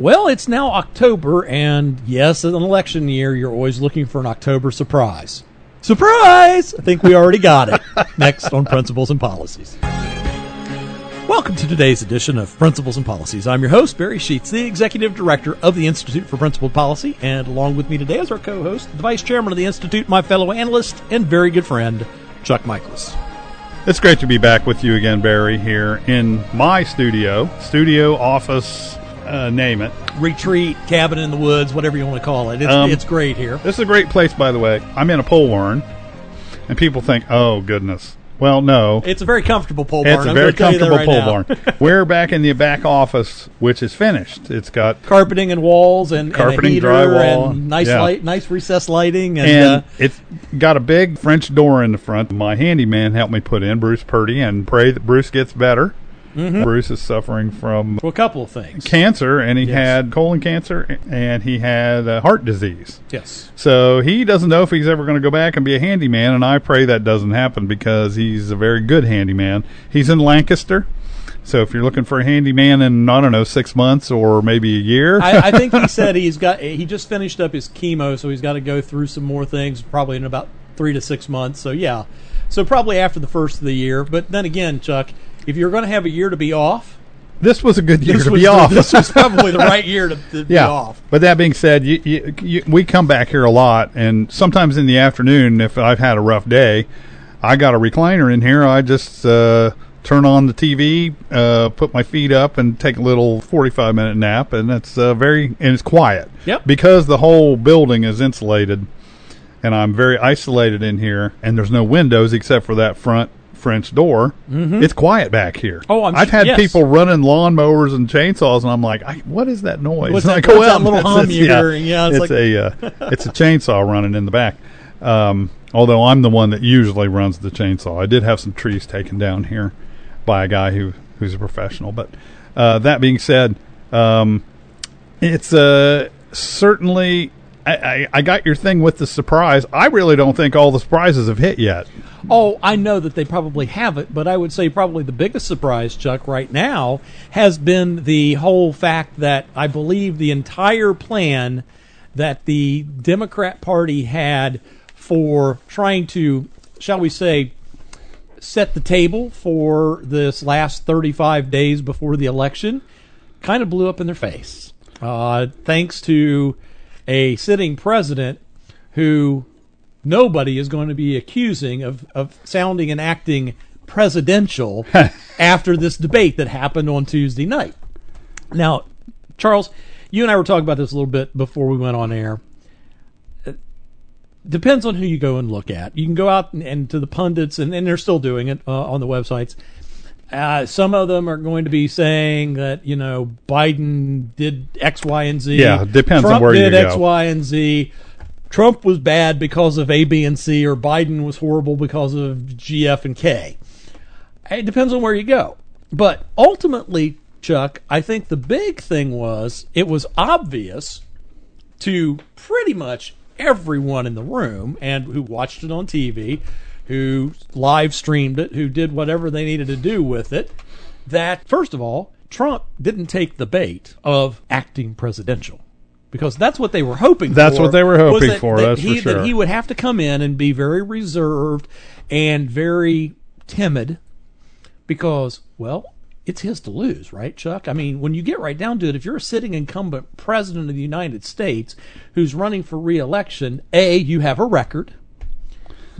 Well, it's now October, and yes, in an election year, you're always looking for an October surprise. Surprise! I think we already got it. Next on Principles and Policies. Welcome to today's edition of Principles and Policies. I'm your host, Barry Sheets, the Executive Director of the Institute for Principled Policy, and along with me today is our co-host, the Vice Chairman of the Institute, my fellow analyst, and very good friend, Chuck Michaelis. It's great to be back with you again, Barry, here in my studio, studio, office, uh, name it. Retreat, cabin in the woods, whatever you want to call it. It's, Um, it's great here. This is a great place, by the way. I'm in a pole barn, and people think, oh, goodness. Well, no. It's a very comfortable pole barn. It's a I'm very gonna tell you that comfortable right pole now. barn. We're back in the back office, which is finished. It's got Carpeting and walls and, Carpeting, and a drywall, and nice yeah. light, nice recessed lighting, and, and uh, it's got a big French door in the front. My handyman helped me put in, Bruce Purdy, and pray that Bruce gets better. Mm-hmm. Bruce is suffering from well, a couple of things. cancer, and he Yes. had colon cancer, and he had uh, heart disease. Yes. So he doesn't know if he's ever going to go back and be a handyman, and I pray that doesn't happen because he's a very good handyman. He's in Lancaster. So if you're looking for a handyman in I don't know six months or maybe a year, I, I think he said he's got he just finished up his chemo, so he's got to go through some more things, probably in about three to six months. So yeah, so probably after the first of the year. But then again, Chuck, if you're going to have a year to be off, this was a good year to was be off. This was probably the right year to, to be yeah. off. But that being said, you, you, you, we come back here a lot, and sometimes in the afternoon, if I've had a rough day, I got a recliner in here. I just uh, turn on the TV, uh, put my feet up, and take a little forty-five minute nap, and it's uh, very and it's quiet. Yep. Because the whole building is insulated, and I'm very isolated in here, and there's no windows except for that front. French door. It's quiet back here. Mm-hmm. Oh, I'm I've had yes. people running lawnmowers and chainsaws, and I'm like, I, "What is that noise?" What's And I that- go what's that little hum it's- you're hearing? Yeah, it's it's like- a uh, it's a chainsaw running in the back. Um, although I'm the one that usually runs the chainsaw. I did have some trees taken down here by a guy who who's a professional. But uh, that being said, um, it's uh, certainly. I, I, got your thing with the surprise. I really don't think all the surprises have hit yet. Oh, I know that they probably haven't, but I would say probably the biggest surprise, Chuck, right now has been the whole fact that I believe the entire plan that the Democrat Party had for trying to, shall we say, set the table for this last 35 days before the election kind of blew up in their face. Uh, thanks to a sitting president who nobody is going to be accusing of, of sounding and acting presidential after this debate that happened on Tuesday night. Now, Charles, you and I were talking about this a little bit before we went on air. Depends on who you go and look at. You can go out and, and to the pundits, and, and they're still doing it uh, on the websites. Uh, some of them are going to be saying that you know Biden did X, Y, and Z. Yeah, it depends on Trump where you did X, go. Y, and Z. Trump was bad because of A, B, and C, or Biden was horrible because of G, F, and K. It depends on where you go. But ultimately, Chuck, I think the big thing was it was obvious to pretty much everyone in the room and who watched it on TV, who live streamed it, who did whatever they needed to do with it, that first of all, Trump didn't take the bait of acting presidential. Because that's what they were hoping for. That's for. what they were hoping that- for, that that's for sure. That he would have to come in and be very reserved and very timid because, well, it's his to lose, right, Chuck? I mean, when you get right down to it, if you're a sitting incumbent president of the United States who's running for reelection, A, you have a record.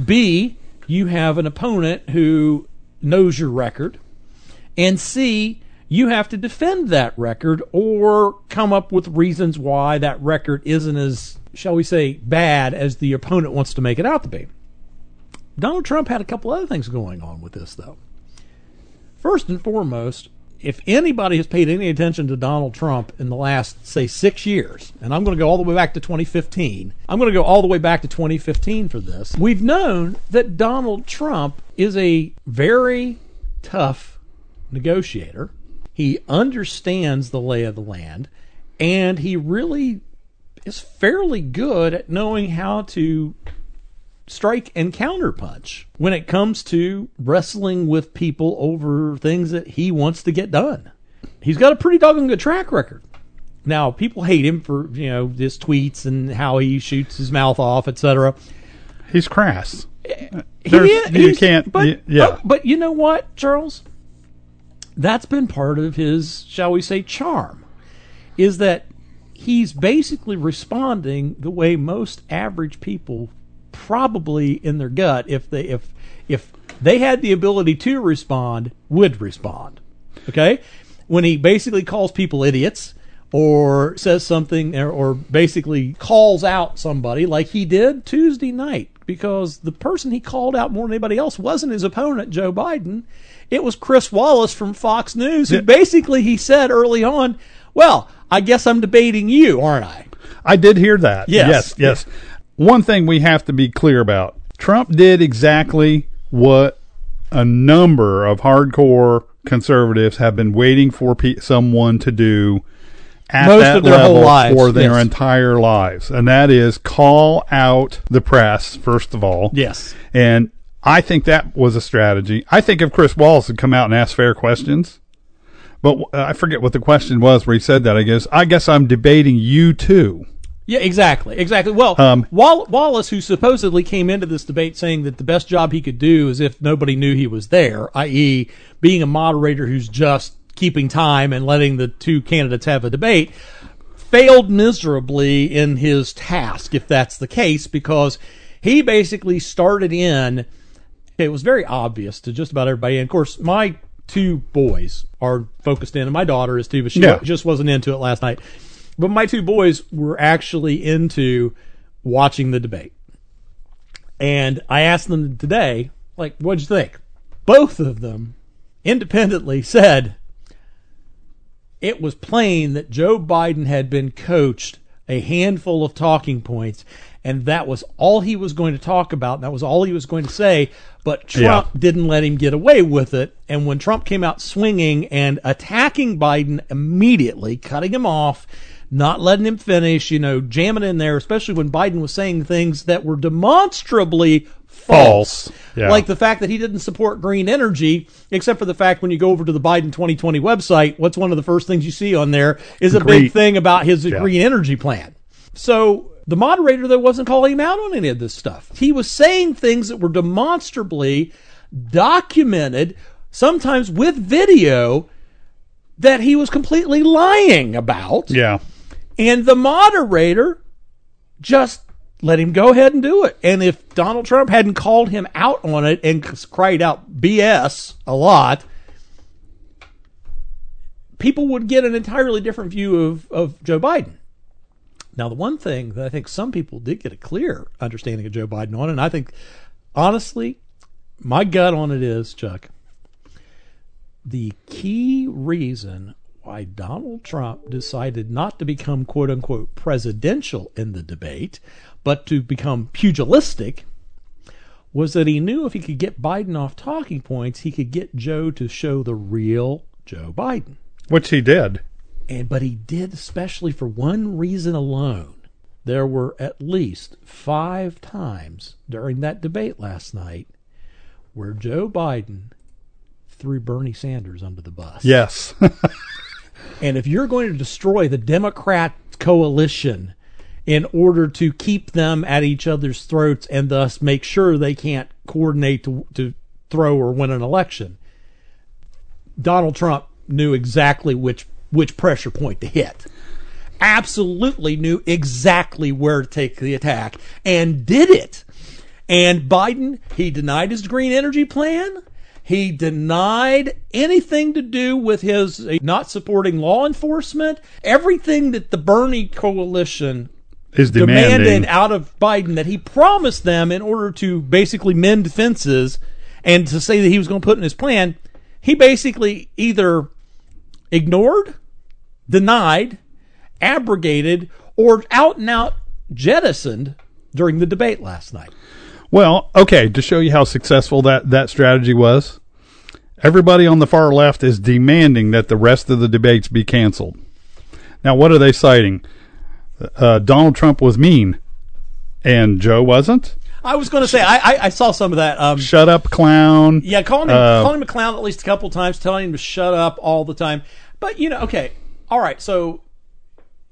B, you have an opponent who knows your record. And C, you have to defend that record or come up with reasons why that record isn't as, shall we say, bad as the opponent wants to make it out to be. Donald Trump had a couple other things going on with this, though. First and foremost, if anybody has paid any attention to Donald Trump in the last, say, six years, and I'm going to go all the way back to 2015, I'm going to go all the way back to 2015 for this, we've known that Donald Trump is a very tough negotiator. He understands the lay of the land, and he really is fairly good at knowing how to strike and counterpunch when it comes to wrestling with people over things that he wants to get done. He's got a pretty doggone good track record. Now, people hate him for you know his tweets and how he shoots his mouth off, etc. He's crass. He There's- you can't- But, yeah. But, but you know what, Charles? That's been part of his, shall we say, charm. Is that he's basically responding the way most average people probably in their gut, if they if if they had the ability to respond, would respond. Okay, when he basically calls people idiots or says something or, or basically calls out somebody like he did Tuesday night because the person he called out more than anybody else wasn't his opponent Joe Biden it was Chris Wallace from Fox News who basically he said early on well I guess I'm debating you aren't I I did hear that. Yes. Yes, yes. One thing we have to be clear about Trump did exactly what a number of hardcore conservatives have been waiting for pe- someone to do at Most that level lives, for their yes. entire lives. And that is call out the press, first of all. yes And I think that was a strategy. I think if Chris Wallace had come out and asked fair questions, but I forget what the question was where he said that. I guess I guess I'm debating you too. Yeah, exactly, exactly. Well, Um, Wall- Wallace, who supposedly came into this debate saying that the best job he could do is if nobody knew he was there, i.e., being a moderator who's just keeping time and letting the two candidates have a debate, failed miserably in his task, if that's the case, because he basically started in. It was very obvious to just about everybody. And of course, my two boys are focused in, and my daughter is too, but she Yeah. just wasn't into it last night. But my two boys were actually into watching the debate. And I asked them today, like, what'd you think? Both of them independently said it was plain that Joe Biden had been coached a handful of talking points, and that was all he was going to talk about, and that was all he was going to say. But Trump Yeah. didn't let him get away with it. And when Trump came out swinging and attacking Biden immediately, cutting him off, not letting him finish, you know, jamming in there, especially when Biden was saying things that were demonstrably false. False. Yeah. Like the fact that he didn't support green energy, except for the fact when you go over to the Biden 2020 website, what's one of the first things you see on there is a Green- big thing about his Yeah. green energy plan. So the moderator though wasn't calling him out on any of this stuff. He was saying things that were demonstrably documented, sometimes with video, that he was completely lying about. Yeah. And the moderator just let him go ahead and do it. And if Donald Trump hadn't called him out on it and cried out BS a lot, people would get an entirely different view of, of Joe Biden. Now, the one thing that I think some people did get a clear understanding of Joe Biden on, and I think, honestly, my gut on it is, Chuck, the key reason why Donald Trump decided not to become quote unquote presidential in the debate, but to become pugilistic, was that he knew if he could get Biden off talking points, he could get Joe to show the real Joe Biden. Which he did. And but he did especially for one reason alone. There were at least five times during that debate last night where Joe Biden threw Bernie Sanders under the bus. Yes. And if you're going to destroy the Democrat coalition in order to keep them at each other's throats and thus make sure they can't coordinate to, to throw or win an election, Donald Trump knew exactly which which pressure point to hit. Absolutely knew exactly where to take the attack and did it. And Biden, he denied his green energy plan. He denied anything to do with his uh, not supporting law enforcement. Everything that the Bernie coalition Is demanding. demanded out of Biden that he promised them in order to basically mend fences and to say that he was going to put in his plan, he basically either ignored, denied, abrogated, or out and out jettisoned during the debate last night. Well, okay, to show you how successful that, that strategy was, everybody on the far left is demanding that the rest of the debates be canceled. Now, what are they citing? Uh, Donald Trump was mean, and Joe wasn't. I was going to say I, I, I saw some of that. Um, Shut up, clown. yeah, calling him Uh, calling him a clown at least a couple times, telling him to shut up all the time. But you know, okay, all right. So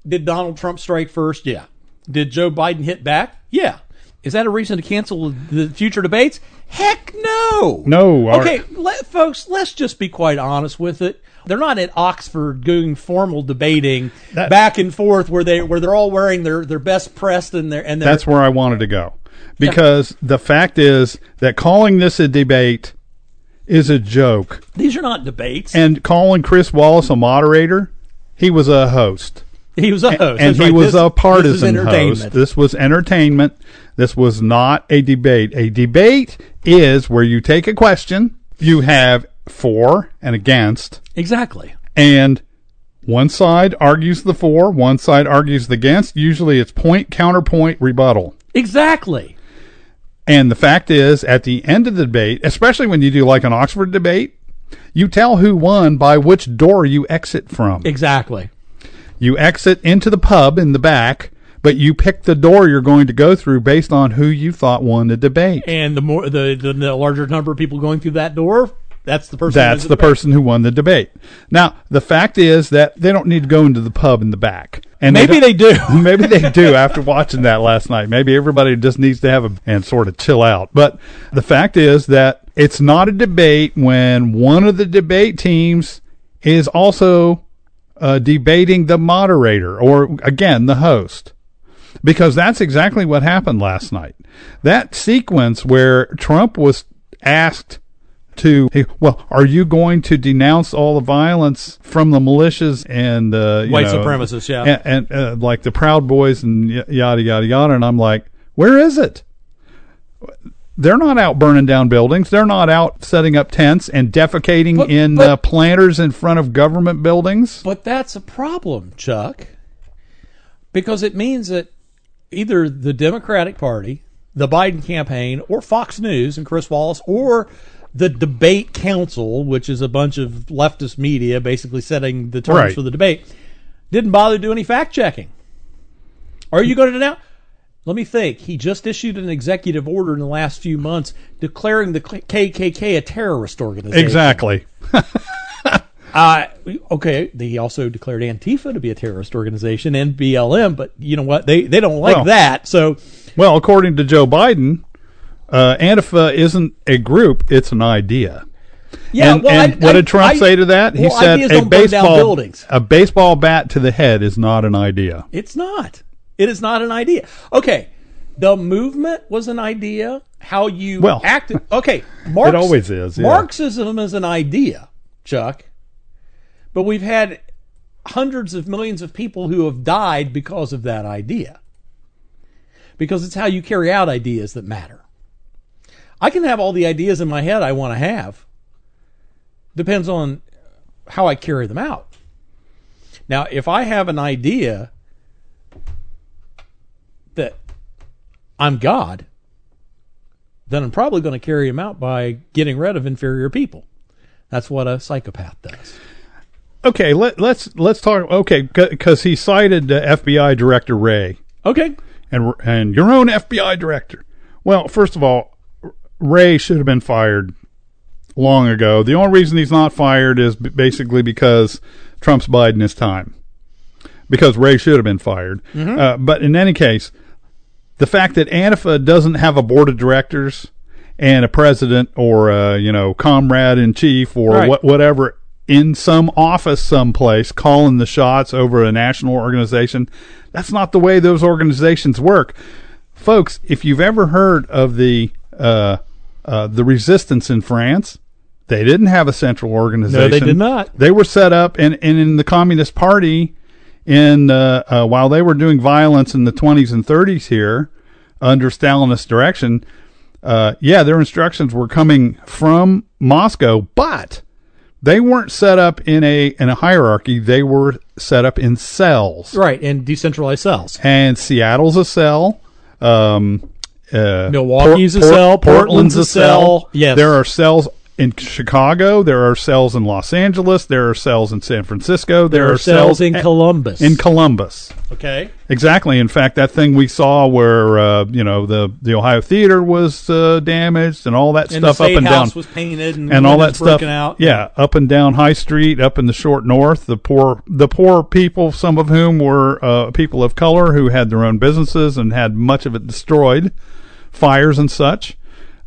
Did Donald Trump strike first? Yeah. Did Joe Biden hit back? Yeah. Is that a reason to cancel the future debates? Heck no. No. Okay, let, folks, let's just be quite honest with it. They're not at Oxford doing formal debating That- back and forth where they where they're all wearing their, their best pressed and their and their That's where I wanted to go. Because the fact is that calling this a debate is a joke. these are not debates. And calling Chris Wallace a moderator, he was a host. He was a host, and he right. was This- a partisan entertainment. host. This was entertainment. This was not a debate. A debate is where you take a question, you have for and against, Exactly. and one side argues the for, one side argues the against. Usually it's point, counterpoint, rebuttal. Exactly. And the fact is, at the end of the debate, especially when you do like an Oxford debate, you tell who won by which door you exit from. Exactly. You exit into the pub in the back, but you pick the door you're going to go through based on who you thought won the debate. And the more the, the, the larger number of people going through that door, that's the person. who That's wins the person who won the debate. Now, the fact is that they don't need to go into the pub in the back. And Maybe they do. don't- maybe they do after watching that last night. Maybe everybody just needs to have a and sort of chill out. But the fact is that it's not a debate when one of the debate teams is also uh, debating the moderator or again the host because that's exactly what happened last night. That sequence where Trump was asked to, hey, well, are you going to denounce all the violence from the militias and uh, White know, supremacists, yeah. and, and uh, like the Proud Boys and yada yada yada? And I'm like, where is it? They're not out burning down buildings. They're not out setting up tents and defecating But- in but- uh, planters in front of government buildings. But that's a problem, Chuck, because it means that either the Democratic Party, the Biden campaign, or Fox News and Chris Wallace, or the Debate Council, which is a bunch of leftist media basically setting the terms Right. for the debate, didn't bother to do any fact checking. Are you going to now? Let me think. He just issued an executive order in the last few months declaring the KKK a terrorist organization. Exactly. Uh, okay. He also declared Antifa to be a terrorist organization and BLM, but you know what? They they don't like Well- that. So Well, according to Joe Biden, uh, Antifa isn't a group; it's an idea. yeah. and, well, and I- what did Trump I- say to that? He well, said a don't burn down baseball a baseball bat to the head is not an idea. It's not. It is not an idea. Okay. The movement was an idea. How you Well, acted. Okay. Marx, it always is, yeah. Marxism is an idea, Chuck. But we've had hundreds of millions of people who have died because of that idea. Because it's how you carry out ideas that matter. I can have all the ideas in my head I want to have. Depends on how I carry them out. Now, if I have an idea that I'm God, then I'm probably going to carry him out by getting rid of inferior people. That's what a psychopath does. Okay, let, let's let's talk. Okay, because he cited uh, FBI Director Wray Okay. and and your own FBI director. Well, first of all, Wray should have been fired long ago. The only reason he's not fired is b- basically because Trump's biding his time. Because Wray should have been fired. Uh, but in any case, the fact that Antifa doesn't have a board of directors and a president or a, you know comrade in chief or Right. what whatever in some office someplace calling the shots over a national organization that's not the way those organizations work folks if you've ever heard of the uh, uh, the resistance in France they didn't have a central organization no they did not. they were set up and, and in the communist party in uh, uh, while they were doing violence in the 20s and 30s here under Stalinist direction, uh, yeah, their instructions were coming from Moscow, but they weren't set up in a in a hierarchy. They were set up in cells. Right. In decentralized cells. And Seattle's a cell. Um, uh, Milwaukee's a cell, Portland's a cell. Yes. there are cells in Chicago. There are cells in Los Angeles. There are cells in San Francisco. There, There are cells in a- Columbus. In Columbus, okay. exactly. In fact, that thing we saw where uh, you know the the Ohio Theater was uh, damaged and all that And the stuff up and house down was painted and, and all that stuff. out. Yeah, up and down High Street, up in the short north. The poor, the poor people, some of whom were uh, people of color who had their own businesses and had much of it destroyed, fires and such.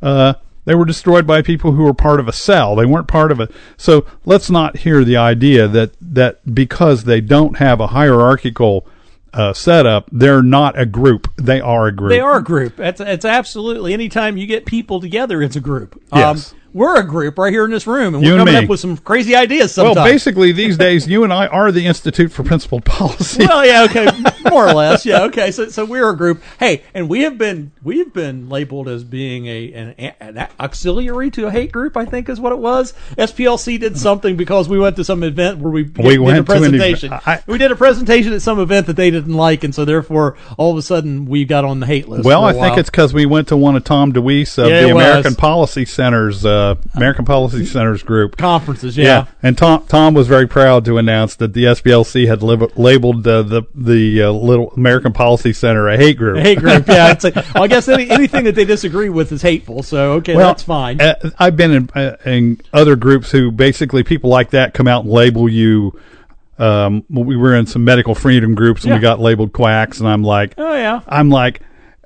Uh, they were destroyed by people who were part of a cell. They weren't part of it. So let's not hear the idea that that because they don't have a hierarchical uh, setup, they're not a group. They are a group. They are a group. It's, it's absolutely anytime you get people together, it's a group. Yes. Um, we're a group right here in this room, and You we're coming me. up with some crazy ideas sometimes. well, basically, these days, you and I are the Institute for Principled Policy. Well, yeah, okay, more or less, yeah, okay. So, so we're a group. Hey, and we have been we have been labeled as being a an, an auxiliary to a hate group. I think is what it was. SPLC did something because we went to some event where we, We did went a to an presentation. I- we did a presentation at some event that they didn't like, and so therefore, all of a sudden, we got on the hate list. Well, I think it's because we went to one of Tom DeWeese of Yeah, the. American Policy Centers, uh, American Policy Centers group. conferences. Yeah. and Tom Tom was very proud to announce that the SPLC had labeled uh, the the uh, little American Policy Center a hate group. A hate group, yeah. It's like, well, I guess any, anything that they disagree with is hateful. So okay, Well, that's fine. uh, I've been in, uh, in other groups who basically people like that come out and label you. Um, we were in some medical freedom groups and Yeah. we got labeled quacks, and I'm like, oh yeah. I'm like,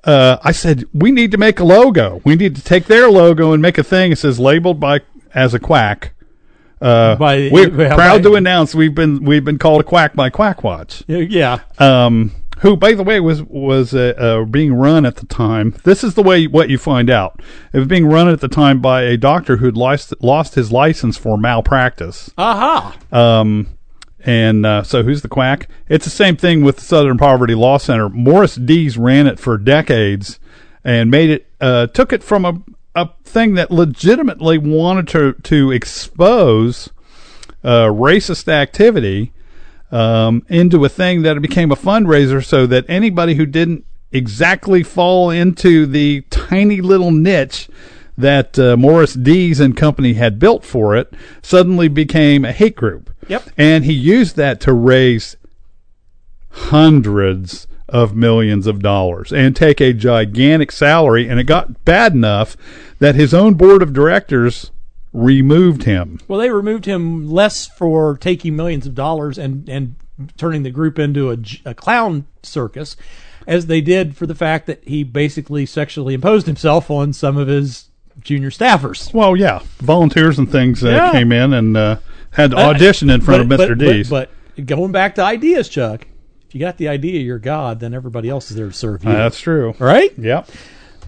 uh, I said, we need to make a logo. We need to take their logo and make a thing that says labeled by as a quack. Uh, By- we're by- proud to announce we've been we've been called a quack by Quackwatch. Yeah. Um, who, by the way, was was uh, uh, being run at the time. This is the way what you find out. It was being run at the time by a doctor who'd lost lost his license for malpractice. Aha. Um, and uh, so who's the quack? It's the same thing with the Southern Poverty Law Center. Morris Dees ran it for decades and made it, uh, took it from a, a thing that legitimately wanted to, to expose uh, racist activity um, into a thing that became a fundraiser so that anybody who didn't exactly fall into the tiny little niche that uh, Morris Dees and company had built for it suddenly became a hate group. Yep. And he used that to raise hundreds of millions of dollars and take a gigantic salary. And it got bad enough that his own board of directors removed him. Well, they removed him less for taking millions of dollars and and turning the group into a clown circus, as they did for the fact that he basically sexually imposed himself on some of his junior staffers. Well, yeah, volunteers and things uh, Yeah. came in and uh, had to audition in front But- of Mr. but- Dees. But, but going back to ideas, Chuck, if you got the idea, you're God, then everybody else is there to serve you. Uh, that's true. right? Yep.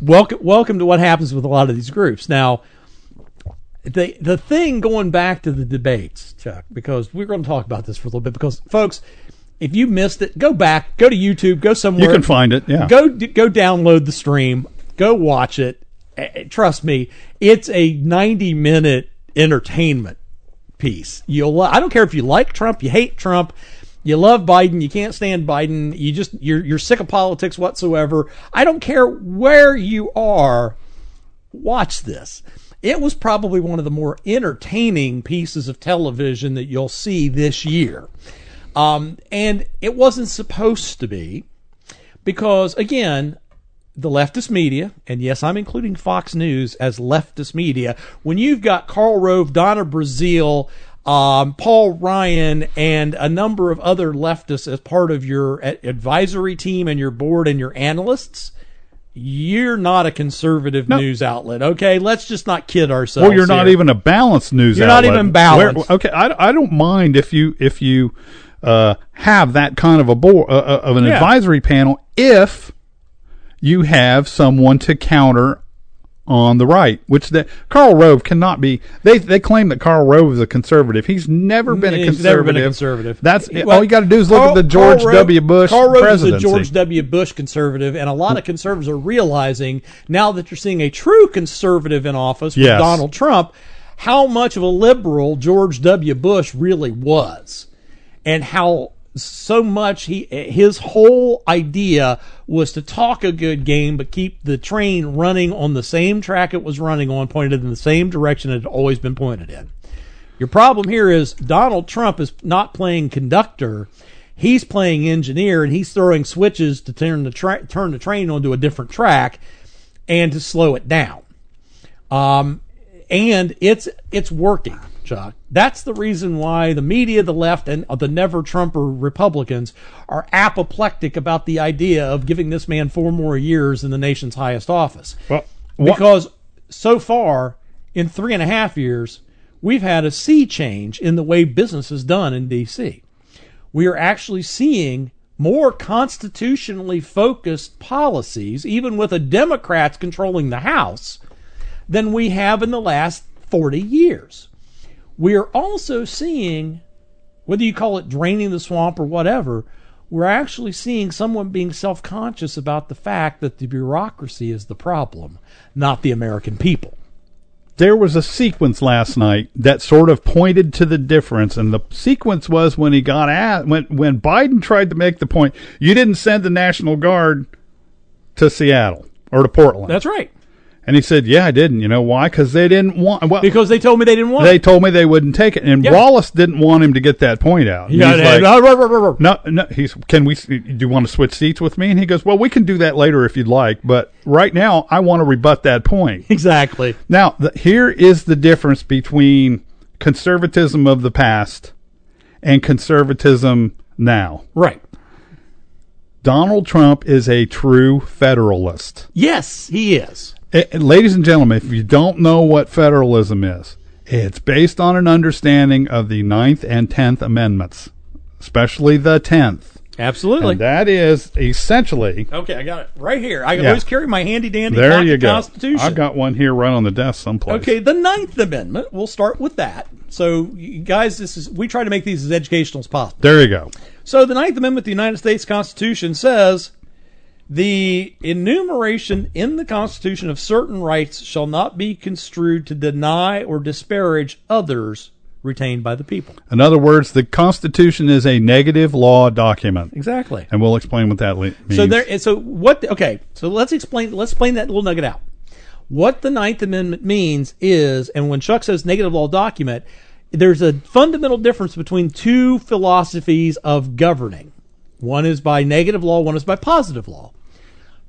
welcome welcome to what happens with a lot of these groups now the the thing going back to the debates chuck because we're going to talk about this for a little bit because folks if you missed it go back go to youtube go somewhere You can find it. Yeah. go go download the stream go watch it trust me it's a 90 minute entertainment piece you'll lo- i don't care if you like trump you hate trump you love Biden, you can't stand Biden, you just you're you're sick of politics whatsoever. I don't care where you are, watch this. It was probably one of the more entertaining pieces of television that you'll see this year. Um, and it wasn't supposed to be because, again, the leftist media, and yes, I'm including Fox News as leftist media, when you've got Karl Rove, Donna Brazile, um, Paul Ryan, and a number of other leftists as part of your advisory team and your board and your analysts, you're not a conservative news outlet. Okay, let's just not kid ourselves. Well, you're not even a balanced news outlet. You're not even balanced. Where- okay, I, I don't mind if you if you uh, have that kind of a board uh, uh, of an Yeah. advisory panel if you have someone to counter on the right, which that Karl Rove cannot be. They they claim that Karl Rove is a conservative. He's never been a He's conservative. never been a conservative. That's Well, all you got to do is look Karl- at the George Rove- W. Bush Karl Rove presidency. is a George W. Bush conservative, and a lot of conservatives are realizing now that you're seeing a true conservative in office with Yes. Donald Trump, how much of a liberal George W. Bush really was, and how so much he his whole idea was to talk a good game but keep the train running on the same track it was running on pointed in the same direction it had always been pointed in. Your problem here is Donald Trump is not playing conductor. He's playing engineer and he's throwing switches to turn the tra- turn the train onto a different track and to slow it down. Um, and it's it's working Chuck. That's the reason why the media, the left, and the never Trumper Republicans are apoplectic about the idea of giving this man four more years in the nation's highest office. Well, what- because so far, in three and a half years, we've had a sea change in the way business is done in D.C. We are actually seeing more constitutionally focused policies, even with a Democrats controlling the House, than we have in the last 40 years. We are also seeing, whether you call it draining the swamp or whatever, we're actually seeing someone being self conscious about the fact that the bureaucracy is the problem, not the American people. there was a sequence last night that sort of pointed to the difference, and the sequence was when he got at when when Biden tried to make the point, you didn't send the National Guard to Seattle or to Portland, That's right. And he said, "Yeah, I didn't. You know why? Because they didn't want. Well, Because they told me they didn't want they it. told me they wouldn't take it, and Yeah. Wallace didn't want him to get that point out. Yeah, like, no, no, no, no, no. no, no. He's can we? Do you want to switch seats with me? And he goes, "Well, we can do that later if you'd like, but right now I want to rebut that point." Exactly. Now, the, here is the difference between conservatism of the past and conservatism now. Right. Donald Trump is a true federalist. Yes, he is. Eh, eh, ladies and gentlemen, if you don't know what federalism is, it's based on an understanding of the Ninth and Tenth Amendments, especially the Tenth. Absolutely. And that is essentially. okay, I got it right here. I Yeah. always carry my handy dandy There you go. Constitution. I've got one here right on the desk someplace. Okay, the Ninth Amendment. We'll start with that. So, you guys, this is we try to make these as educational as possible. There you go. So, the Ninth Amendment of the United States Constitution says the enumeration in the Constitution of certain rights shall not be construed to deny or disparage others retained by the people. In other words, the Constitution is a negative law document. Exactly. And we'll explain what that means. So there. So what? Okay. So let's explain. Let's explain that little nugget out. What the Ninth Amendment means is, and when Chuck says negative law document, there's a fundamental difference between two philosophies of governing. One is by negative law. One is by positive law.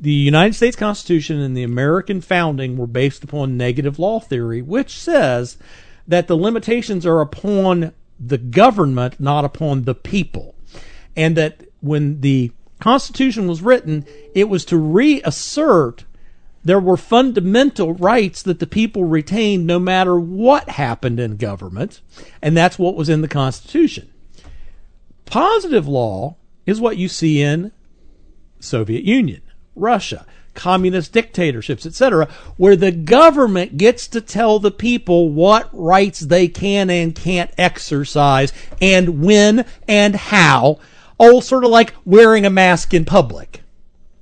The United States Constitution and the American founding were based upon negative law theory, which says that the limitations are upon the government, not upon the people. And that when the Constitution was written, it was to reassert there were fundamental rights that the people retained no matter what happened in government, and that's what was in the Constitution. Positive law is what you see in Soviet Union, Russia, communist dictatorships, etc., where the government gets to tell the people what rights they can and can't exercise and when and how. all sort of like wearing a mask in public.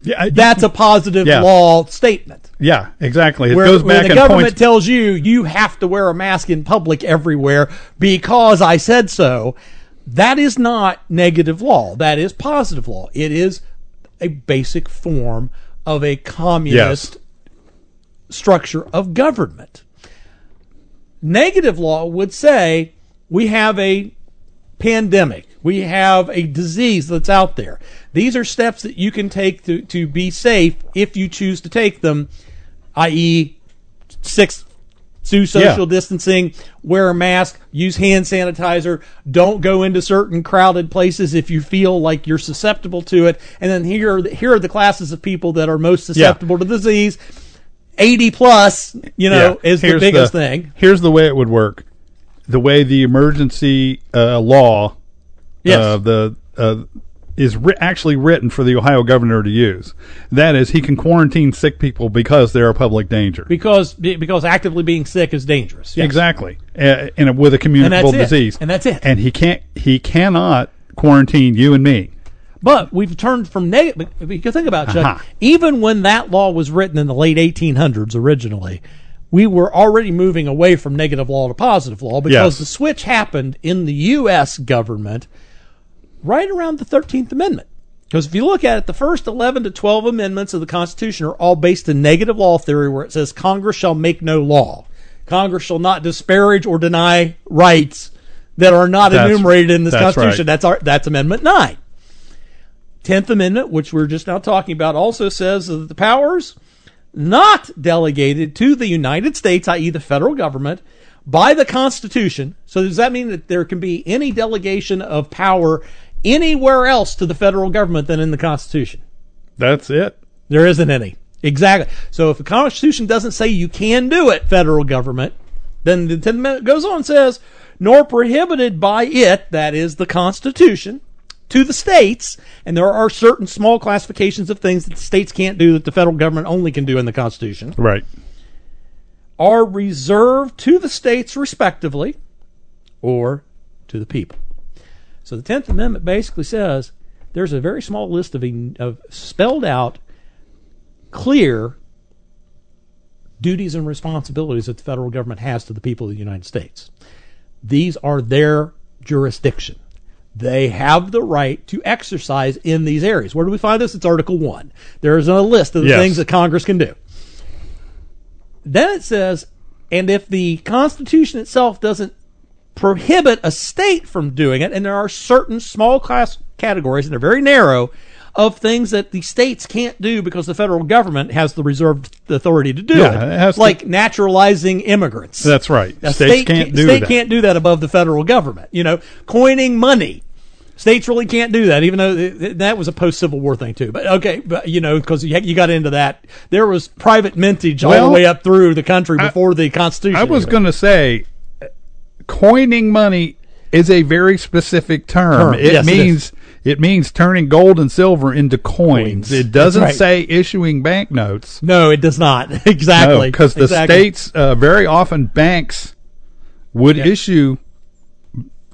yeah, I- That's a positive Yeah. law statement. yeah, exactly. It Where, goes back the and the government points. tells you you have to wear a mask in public everywhere because I said so. That is not negative law. That is positive law. It is a basic form of a communist Yes. structure of government. Negative law would say we have a pandemic. We have a disease that's out there. These are steps that you can take to, to be safe if you choose to take them, i.e., six do social Yeah. distancing, wear a mask, use hand sanitizer, don't go into certain crowded places if you feel like you're susceptible to it. And then here are the, here are the classes of people that are most susceptible to disease. 80 plus, you know, Yeah, is the here's biggest thing. Here's the way it would work: the way the emergency uh, law, Yes. uh, the uh, is ri- actually written for the Ohio governor to use. That is, he can quarantine sick people because they're a public danger. because because actively being sick is dangerous. Yes. Exactly, uh, and with a communicable And that's it. disease, And that's it. And he can't, he cannot quarantine you and me. But we've turned from negative. Because think about it, Chuck. Uh-huh. Even when that law was written in the late 1800s, originally, we were already moving away from negative law to positive law because Yes. the switch happened in the U.S. government right around the 13th Amendment. Because if you look at it, the first 11 to 12 amendments of the Constitution are all based in negative law theory, where it says Congress shall make no law. Congress shall not disparage or deny rights that are not That's- enumerated in this that's Constitution. right. That's our that's Amendment 9. Tenth Amendment, which we're just now talking about, also says that the powers not delegated to the United States, i.e., the federal government, by the Constitution. So does that mean that there can be any delegation of power anywhere else to the federal government than in the Constitution? That's it. There isn't any. Exactly. So if the Constitution doesn't say you can do it, federal government, then the Tenth Amendment goes on and says, nor prohibited by it, that is the Constitution, to the states, and there are certain small classifications of things that the states can't do that the federal government only can do in the Constitution, Right. are reserved to the states respectively or to the people. So the Tenth Amendment basically says there's a very small list of, of spelled out, clear duties and responsibilities that the federal government has to the people of the United States. These are their jurisdiction. They have the right to exercise in these areas. Where do we find this? It's Article 1. There's a list of the Yes. things that Congress can do. Then it says, and if the Constitution itself doesn't prohibit a state from doing it, and there are certain small class categories, and they're very narrow, of things that the states can't do because the federal government has the reserved authority to do Yeah, it. it has to- like naturalizing immigrants. That's right. A States state can't do state that. can't do that above the federal government. You know, coining money. States really can't do that, even though th- th- that was a post Civil War thing too. But okay, but you know, because you, you got into that, there was private mintage all the way up through the country before the Constitution. I was going to say, coining money is a very specific term. Term. It Yes, means it, means turning gold and silver into coins. Coins. It doesn't right. say issuing banknotes. No, it does not exactly because the Exactly. states uh, very often banks would Yeah. issue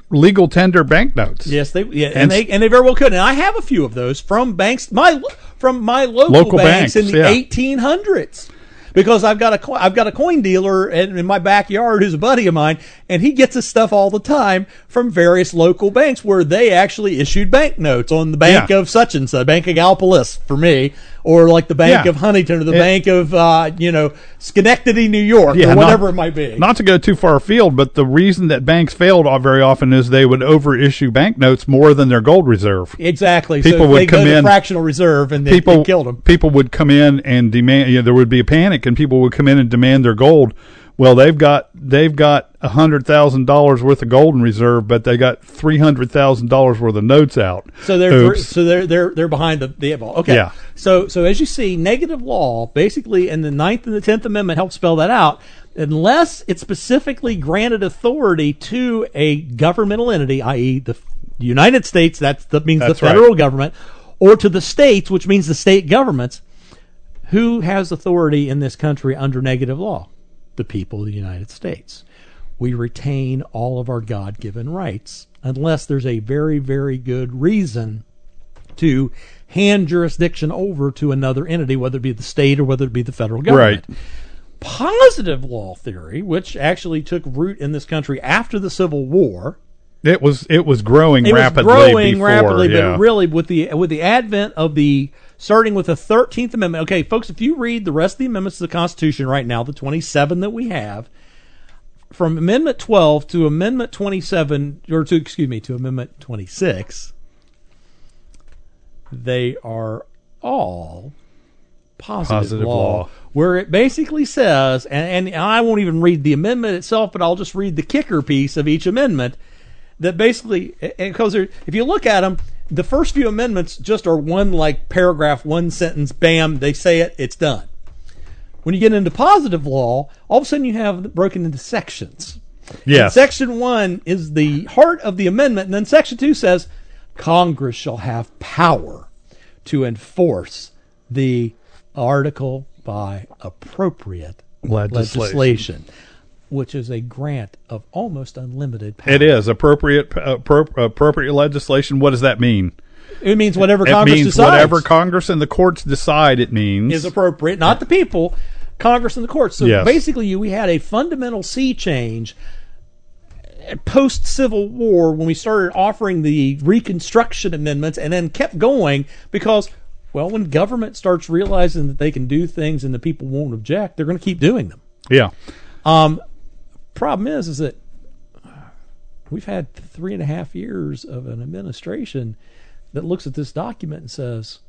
legal tender banknotes. Yes, they yeah, and, And they and they very well could. And I have a few of those from banks, my from my local, Local banks, in banks, the yeah. eighteen hundreds. Because I've got a co- I've got a coin dealer in, in my backyard who's a buddy of mine, and he gets his stuff all the time from various local banks where they actually issued banknotes on the bank Yeah. of such and such, Bank of Gallipolis for me, or like the Bank Yeah. of Huntington or the It- Bank of uh, you know Schenectady, New York, Yeah, or not- whatever it might be. Not to go too far afield, but the reason that banks failed very often is they would overissue banknotes more than their gold reserve. exactly. People so would they come go to in- fractional reserve and they, People they killed them. People would come in and demand. You know, there would be a panic, and people would come in and demand their gold. Well, they've got they've got a hundred thousand dollars worth of gold in reserve, but they got three hundred thousand dollars worth of notes out. So they're Oops. so they're they're they're behind the the eight ball. Okay. Yeah. So so as you see, negative law basically in the Ninth and the Tenth Amendment help spell that out. Unless it specifically granted authority to a governmental entity, i.e., the United States, that's that means That's the right. federal government, or to the states, which means the state governments, who has authority in this country under negative law? The people of the United States. We retain all of our God given rights unless there's a very, very good reason to hand jurisdiction over to another entity, whether it be the state or whether it be the federal government. Right. Positive law theory, which actually took root in this country after the Civil War, It was it was growing it rapidly. was growing before, rapidly, yeah. but really with the with the advent of the starting with the Thirteenth Amendment. Okay, folks, if you read the rest of the amendments to the Constitution right now, the twenty seven that we have, from Amendment twelve to Amendment twenty seven, or to excuse me, to Amendment twenty six, they are all positive, Positive law, law. where it basically says, and, and I won't even read the amendment itself, but I'll just read the kicker piece of each amendment that basically, because if you look at them, the first few amendments just are one like paragraph, one sentence, bam, they say it, it's done. When you get into positive law, all of a sudden you have broken into sections. yes. Section one is the heart of the amendment, and then section two says Congress shall have power to enforce the article by appropriate Legislation. legislation, which is a grant of almost unlimited power. It is appropriate appro- appropriate legislation. What does that mean? It means whatever It Congress means decides whatever Congress and the courts decide. It means is appropriate, not the people, Congress and the courts. So Yes. basically, we had a fundamental sea change post Civil War when we started offering the Reconstruction amendments and then kept going because, well, when government starts realizing that they can do things and the people won't object, they're going to keep doing them. Yeah. Um, problem is, is that we've had three and a half years of an administration that looks at this document and says,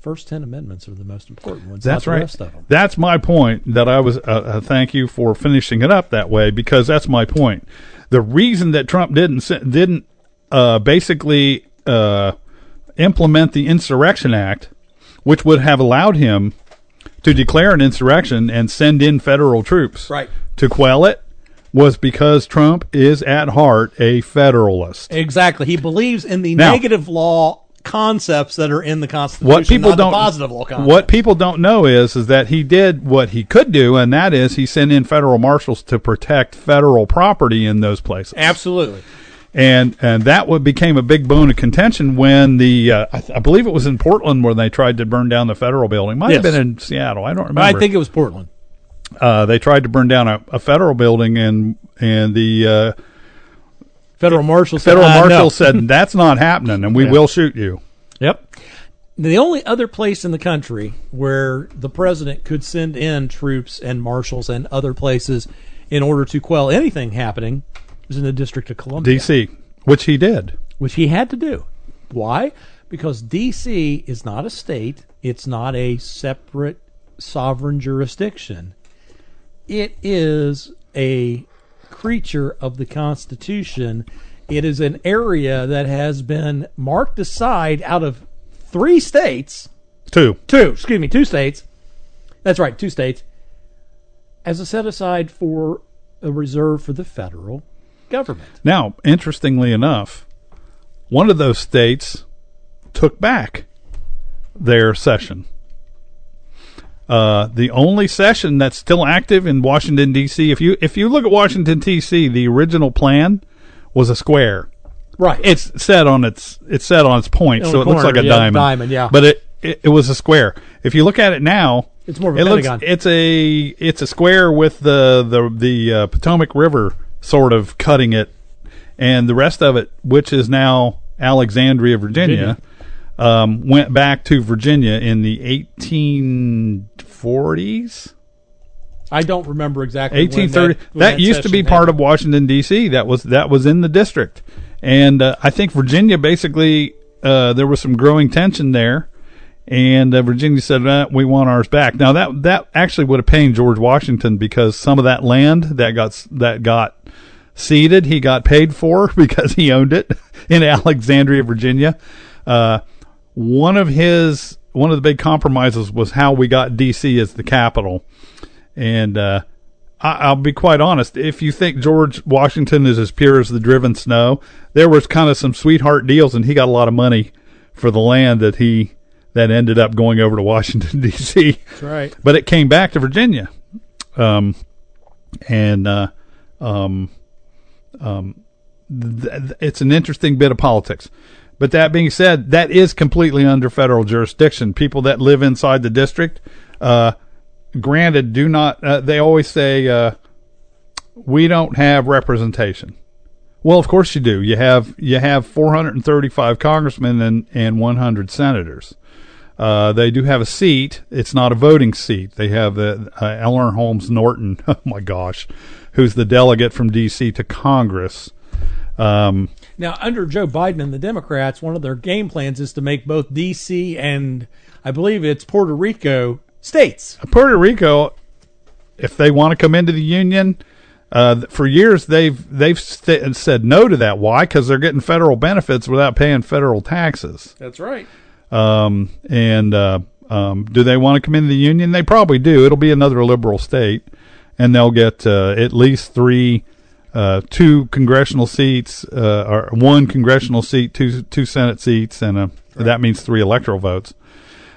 first 10 amendments are the most important ones. That's not right. Rest of them. That's my point. That I was. Uh, uh, thank you for finishing it up that way because that's my point. The reason that Trump didn't didn't uh, basically uh, implement the Insurrection Act, which would have allowed him to declare an insurrection and send in federal troops Right. to quell it, was because Trump is at heart a federalist. Exactly. He believes in the Now- negative law concepts that are in the Constitution, what people not don't the positive law concepts. what people don't know is is that he did what he could do and that is he sent in federal marshals to protect federal property in those places Absolutely. And and that what became a big bone of contention when the uh, I, I believe it was in Portland where they tried to burn down the federal building might have been in Seattle I don't remember I think it was Portland. uh, they tried to burn down a, a federal building and and the uh, Federal marshal said, federal "Uh, marshal no." said that's not happening and we Yeah. will shoot you Yep. The only other place in the country where the president could send in troops and marshals and other places in order to quell anything happening is in the District of Columbia, DC which he did which he had to do. Why? Because D.C. is not a state, it's not a separate sovereign jurisdiction. It is a creature of the Constitution. It is an area that has been marked aside out of three states, Two. two, excuse me, two states. That's right, two states, as a set aside for a reserve for the federal government. Now, interestingly enough, one of those states took back their cession. Uh, the only cession that's still active in Washington D.C. If you if you look at Washington D.C., the original plan was a square. Right. It's set on its it's set on its point, On so it looks like a yeah, diamond. diamond, yeah. But it, it it was a square. If you look at it now, It's more of a it looks it's a it's a square with the the the uh, Potomac River sort of cutting it, and the rest of it, which is now Alexandria, Virginia, Um, went back to Virginia in the 1840s. I don't remember exactly. when 1830 that, that, used to be cession part of Washington D.C. That was that was in the district, and uh, I think Virginia basically uh, there was some growing tension there, and uh, Virginia said uh, we want ours back. Now that that actually would have pained George Washington because some of that land that got that got ceded he got paid for because he owned it in Alexandria, Virginia. Uh, one of his one of the big compromises was how we got D.C. as the capital. And uh, I, I'll be quite honest. If you think George Washington is as pure as the driven snow, there was kind of some sweetheart deals, and he got a lot of money for the land that he that ended up going over to Washington D.C. That's right. But it came back to Virginia, um, and uh, um, um, th- th- it's an interesting bit of politics. But that being said, that is completely under federal jurisdiction. People that live inside the district, uh, granted, do not. Uh, they always say uh, we don't have representation. Well, of course you do. You have you have 435 congressmen and and 100 senators. Uh, they do have a seat. It's not a voting seat. They have uh, uh, Eleanor Holmes Norton. Oh my gosh, who's the delegate from D.C. to Congress. Um, Now, under Joe Biden and the Democrats, one of their game plans is to make both D.C. and I believe it's Puerto Rico states. Puerto Rico, if they want to come into the union, uh, for years they've they've st- said no to that. Why? Because they're getting federal benefits without paying federal taxes. That's right. Um, and uh, um, do they want to come into the union? They probably do. It'll be another liberal state, and they'll get uh, at least three, uh, two congressional seats, uh, or one congressional seat, two two Senate seats, and a, that means three electoral votes.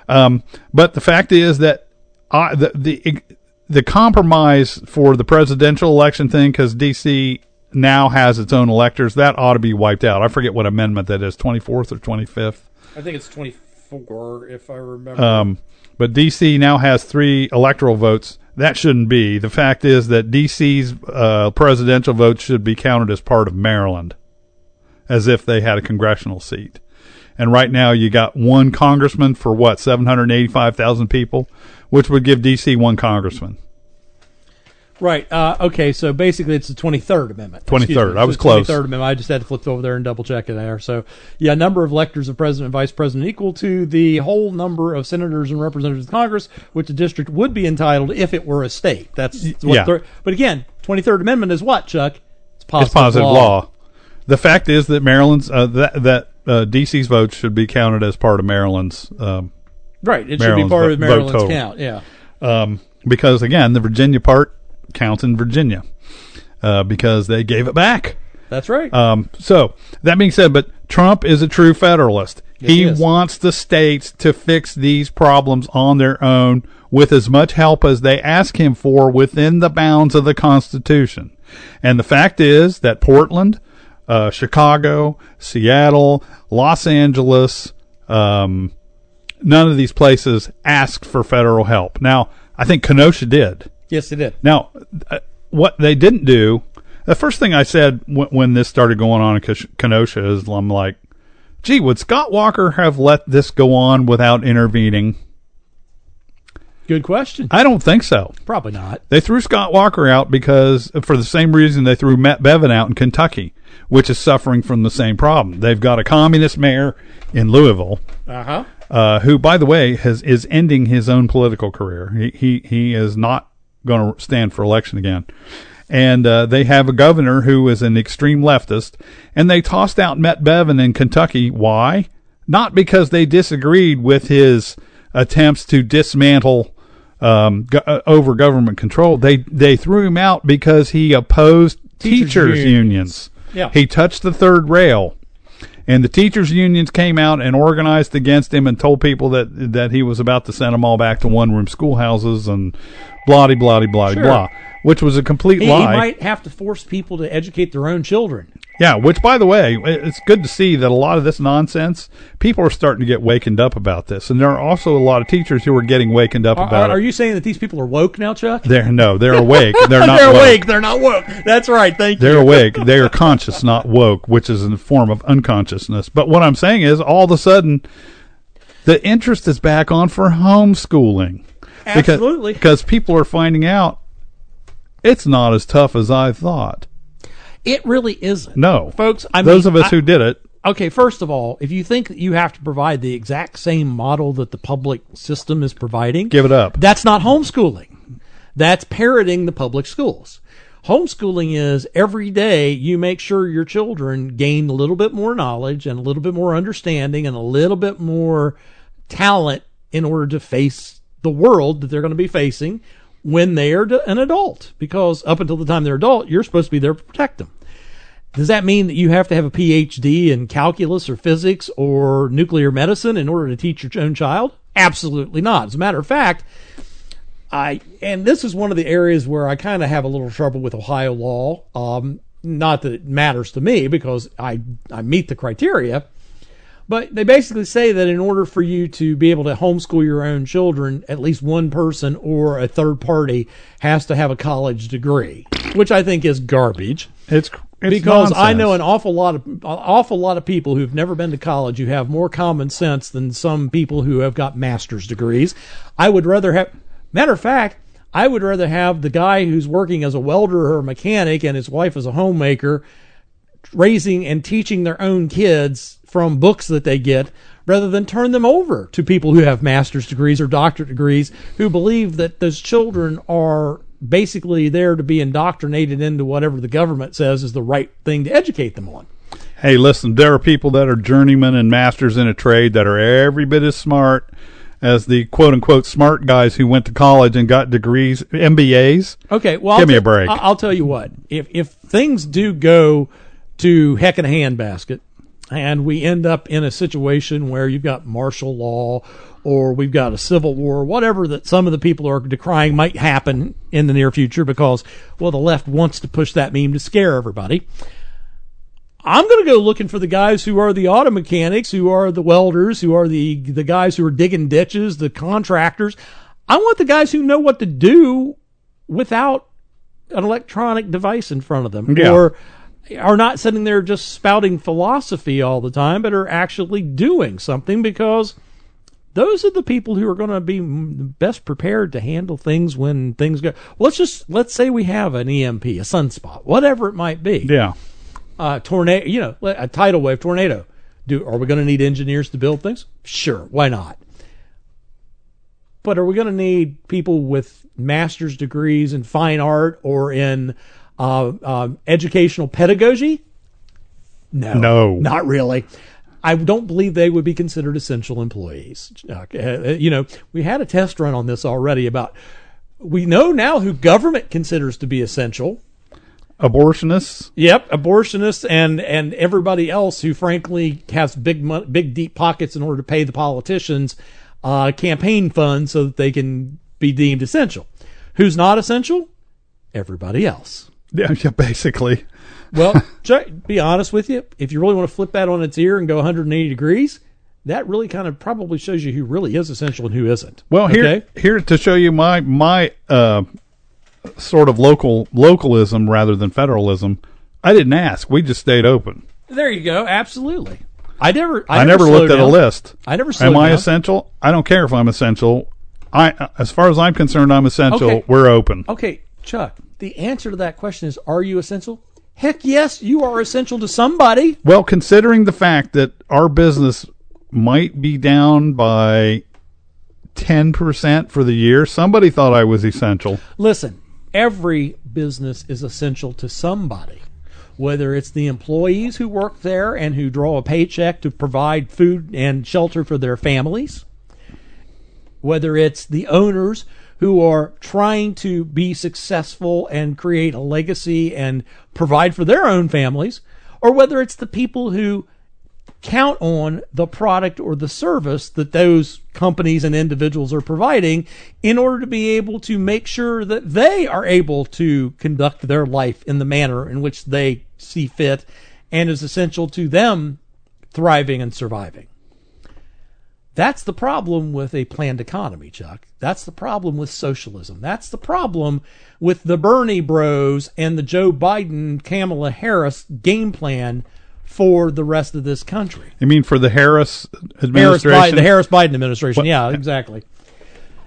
Um, but the fact is that I, the the the compromise for the presidential election thing, because DC now has its own electors, that ought to be wiped out. I forget what amendment that is, twenty fourth or twenty fifth. I think it's 24, if I remember. Um, but DC now has three electoral votes. that shouldn't be. The fact is that DC's uh, presidential votes should be counted as part of Maryland, as if they had a congressional seat. And right now, you got one congressman for what seven hundred eighty-five thousand people, which would give DC one congressman. Right. Uh, okay. So basically, it's the 23rd Amendment. 23rd. I was close. 23rd Amendment. I just had to flip over there and double check it there. So, yeah, number of electors of president and vice president equal to the whole number of senators and representatives of Congress, which the district would be entitled if it were a state. That's what. yeah. thir- but again, 23rd Amendment is what, Chuck? It's positive, It's positive law. The fact is that Maryland's uh, that that uh, DC's vote should be counted as part of Maryland's um, Right. It should be part of Maryland's count. Yeah. um, because again, the Virginia part counts in Virginia uh, because they gave it back. That's right. Um, so that being said, but Trump is a true federalist. he he wants the states to fix these problems on their own with as much help as they ask him for within the bounds of the Constitution. And the fact is that Portland, uh, Chicago, Seattle, Los Angeles, um, none of these places asked for federal help. Now, I think Kenosha did. Yes, it did. Now, uh, what they didn't do, the first thing I said when, when this started going on in Kenosha is I'm like, gee, would Scott Walker have let this go on without intervening? Good question. I don't think so. Probably not. They threw Scott Walker out because, for the same reason they threw Matt Bevin out in Kentucky, which is suffering from the same problem. They've got a communist mayor in Louisville Uh huh. uh, who, by the way, has is ending his own political career. He he he is not going to stand for election again. And uh, they have a governor who is an extreme leftist, and they tossed out Matt Bevin in Kentucky. Why? Not because they disagreed with his attempts to dismantle um, go- uh, over government control. They they threw him out because he opposed Teachers' teachers, unions. unions. Yeah. He touched the third rail. And the teachers' unions came out and organized against him and told people that that he was about to send them all back to one room schoolhouses and blah blah de blah Sure. blah, which was a complete He, he might have to force people to educate their own children. Yeah, which by the way, it's good to see that a lot of this nonsense, people are starting to get wakened up about this, and there are also a lot of teachers who are getting wakened up Are, about are it. Are you saying that these people are woke now, Chuck? they're no, they're awake. They're not. They're woke. awake. They're not woke. That's right. Thank you. They're awake. They are conscious, not woke, which is a form of unconsciousness. But what I'm saying is, all of a sudden, the interest is back on for homeschooling. Absolutely. Because, because people are finding out it's not as tough as I thought. It really isn't. No. Folks, I mean Those mean, of us I- who did it, Okay, first of all, if you think that you have to provide the exact same model that the public system is providing, give it up. That's not homeschooling. That's parroting the public schools. Homeschooling is every day you make sure your children gain a little bit more knowledge and a little bit more understanding and a little bit more talent in order to face the world that they're going to be facing when they are an adult. Because up until the time they're adult, you're supposed to be there to protect them. Does that mean that you have to have a PhD in calculus or physics or nuclear medicine in order to teach your own child? Absolutely not. As a matter of fact, I and this is one of the areas where I kind of have a little trouble with Ohio law. Um, not that it matters to me because I I meet the criteria, but they basically say that in order for you to be able to homeschool your own children, at least one person or a third party has to have a college degree, which I think is garbage It's, it's because I know an awful lot of an awful lot of people who've never been to college who have more common sense than some people who have got master's degrees. I would rather have matter of fact, I would rather have the guy who's working as a welder or a mechanic and his wife is a homemaker raising and teaching their own kids from books that they get rather than turn them over to people who have master's degrees or doctorate degrees who believe that those children are basically there to be indoctrinated into whatever the government says is the right thing to educate them on. Hey, listen, there are people that are journeymen and masters in a trade that are every bit as smart as the quote unquote smart guys who went to college and got degrees, MBAs. Okay, well, Give I'll me a t- break. I- I'll tell you what. If if things do go to heck in a handbasket, and we end up in a situation where you've got martial law, or we've got a civil war, whatever that some of the people are decrying might happen in the near future, because well, the left wants to push that meme to scare everybody. I'm going to go looking for the guys who are the auto mechanics, who are the welders, who are the the guys who are digging ditches, the contractors. I want the guys who know what to do without an electronic device in front of them, Yeah. or are not sitting there just spouting philosophy all the time, but are actually doing something because those are the people who are going to be best prepared to handle things when things go. Let's just let's say we have an EMP, a sunspot, whatever it might be, Yeah. uh, tornado, you know, a tidal wave, tornado. Do are we going to need engineers to build things? Sure, why not? But are we going to need people with master's degrees in fine art or in uh, um, educational pedagogy? No, No. not really. I don't believe they would be considered essential employees. Uh, uh, you know, we had a test run on this already about. We know now who government considers to be essential. Abortionists. Yep, abortionists and and everybody else who frankly has big big deep pockets in order to pay the politicians uh, campaign funds so that they can be deemed essential. Who's not essential? Everybody else. Yeah, yeah, basically. Well, Chuck, be honest with you, if you really want to flip that on its ear and go 180 degrees, that really kind of probably shows you who really is essential and who isn't. Well, here Okay? here to show you my my uh, sort of local localism rather than federalism. I didn't ask. We just stayed open. there you go. Absolutely. I never. I, I, never slowed looked at a list. I never Am I down. essential? I don't care if I'm essential. I, as far as I'm concerned, I'm essential. Okay. We're open. Okay, Chuck, the answer to that question is Are you essential? Heck yes, you are essential to somebody. Well, considering the fact that our business might be down by ten percent for the year, somebody thought I was essential. Listen, every business is essential to somebody. Whether it's the employees who work there and who draw a paycheck to provide food and shelter for their families, whether it's the owners who are trying to be successful and create a legacy and provide for their own families, or whether it's the people who count on the product or the service that those companies and individuals are providing in order to be able to make sure that they are able to conduct their life in the manner in which they see fit and is essential to them thriving and surviving. That's the problem with a planned economy, Chuck. That's the problem with socialism. That's the problem with the Bernie bros and the Joe Biden, Kamala Harris game plan for the rest of this country. You mean for the Harris Harris administration? Biden, the Harris Biden administration. What- Yeah, exactly.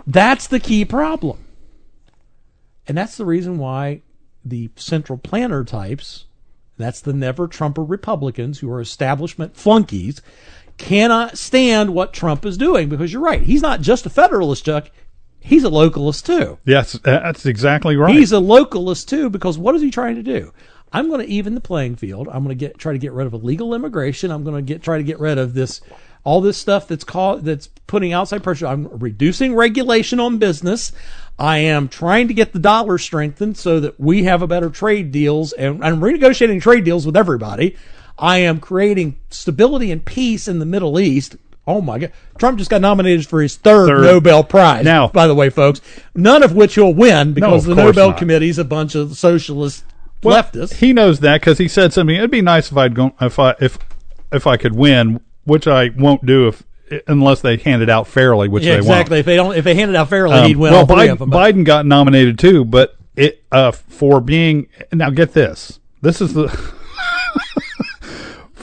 That's the key problem. And that's the reason why the central planner types, that's the never Trumper Republicans who are establishment flunkies, cannot stand what Trump is doing because you're right. He's not just a federalist, Chuck. He's a localist too. yes, uh, that's exactly right. He's a localist too because what is he trying to do? I'm going to even the playing field. I'm going to get try to get rid of illegal immigration. I'm going to get try to get rid of this all this stuff that's called that's putting outside pressure. I'm reducing regulation on business. I am trying to get the dollar strengthened so that we have a better trade deals and I'm renegotiating trade deals with everybody. I am creating stability and peace in the Middle East. Oh my God. Trump just got nominated for his third, Third. Nobel Prize. Now- by the way, folks, none of which he'll win because of the Nobel not. Committee is a bunch of socialist Well, leftists. He knows that because he said something. It'd be nice if I'd go if I if if I could win, which I won't do if unless they hand it out fairly, which yeah, they exactly. If they don't, if they hand it out fairly, won't. he'd win well, all three Biden, of them. Biden got nominated too, but it uh, for being now get this. This is the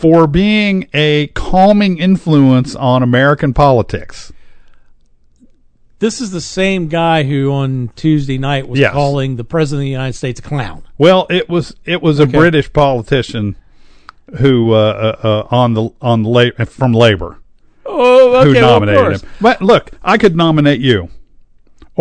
for being a calming influence on American politics. this is the same guy who on Tuesday night was Yes. calling the president of the United States a clown. Well, it was it was a British politician who uh, uh, uh, on the on the la- from Labor. Oh, who nominated him. But look, I could nominate you,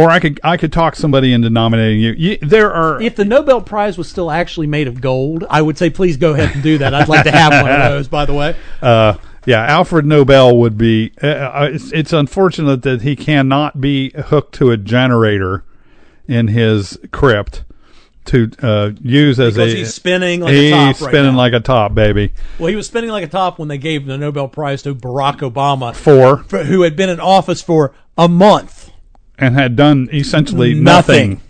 or I could I could talk somebody into nominating you. you there are If the Nobel Prize was still actually made of gold, I would say please go ahead and do that. I'd like to have one of those, by the way. uh, yeah, Alfred Nobel would be. Uh, uh, it's, it's unfortunate that he cannot be hooked to a generator in his crypt to uh, use as Because a. he's spinning like he's a top right spinning like a top, baby. Well, he was spinning like a top when they gave the Nobel Prize to Barack Obama, for, who had been in office for a month. And had done essentially Nothing. nothing.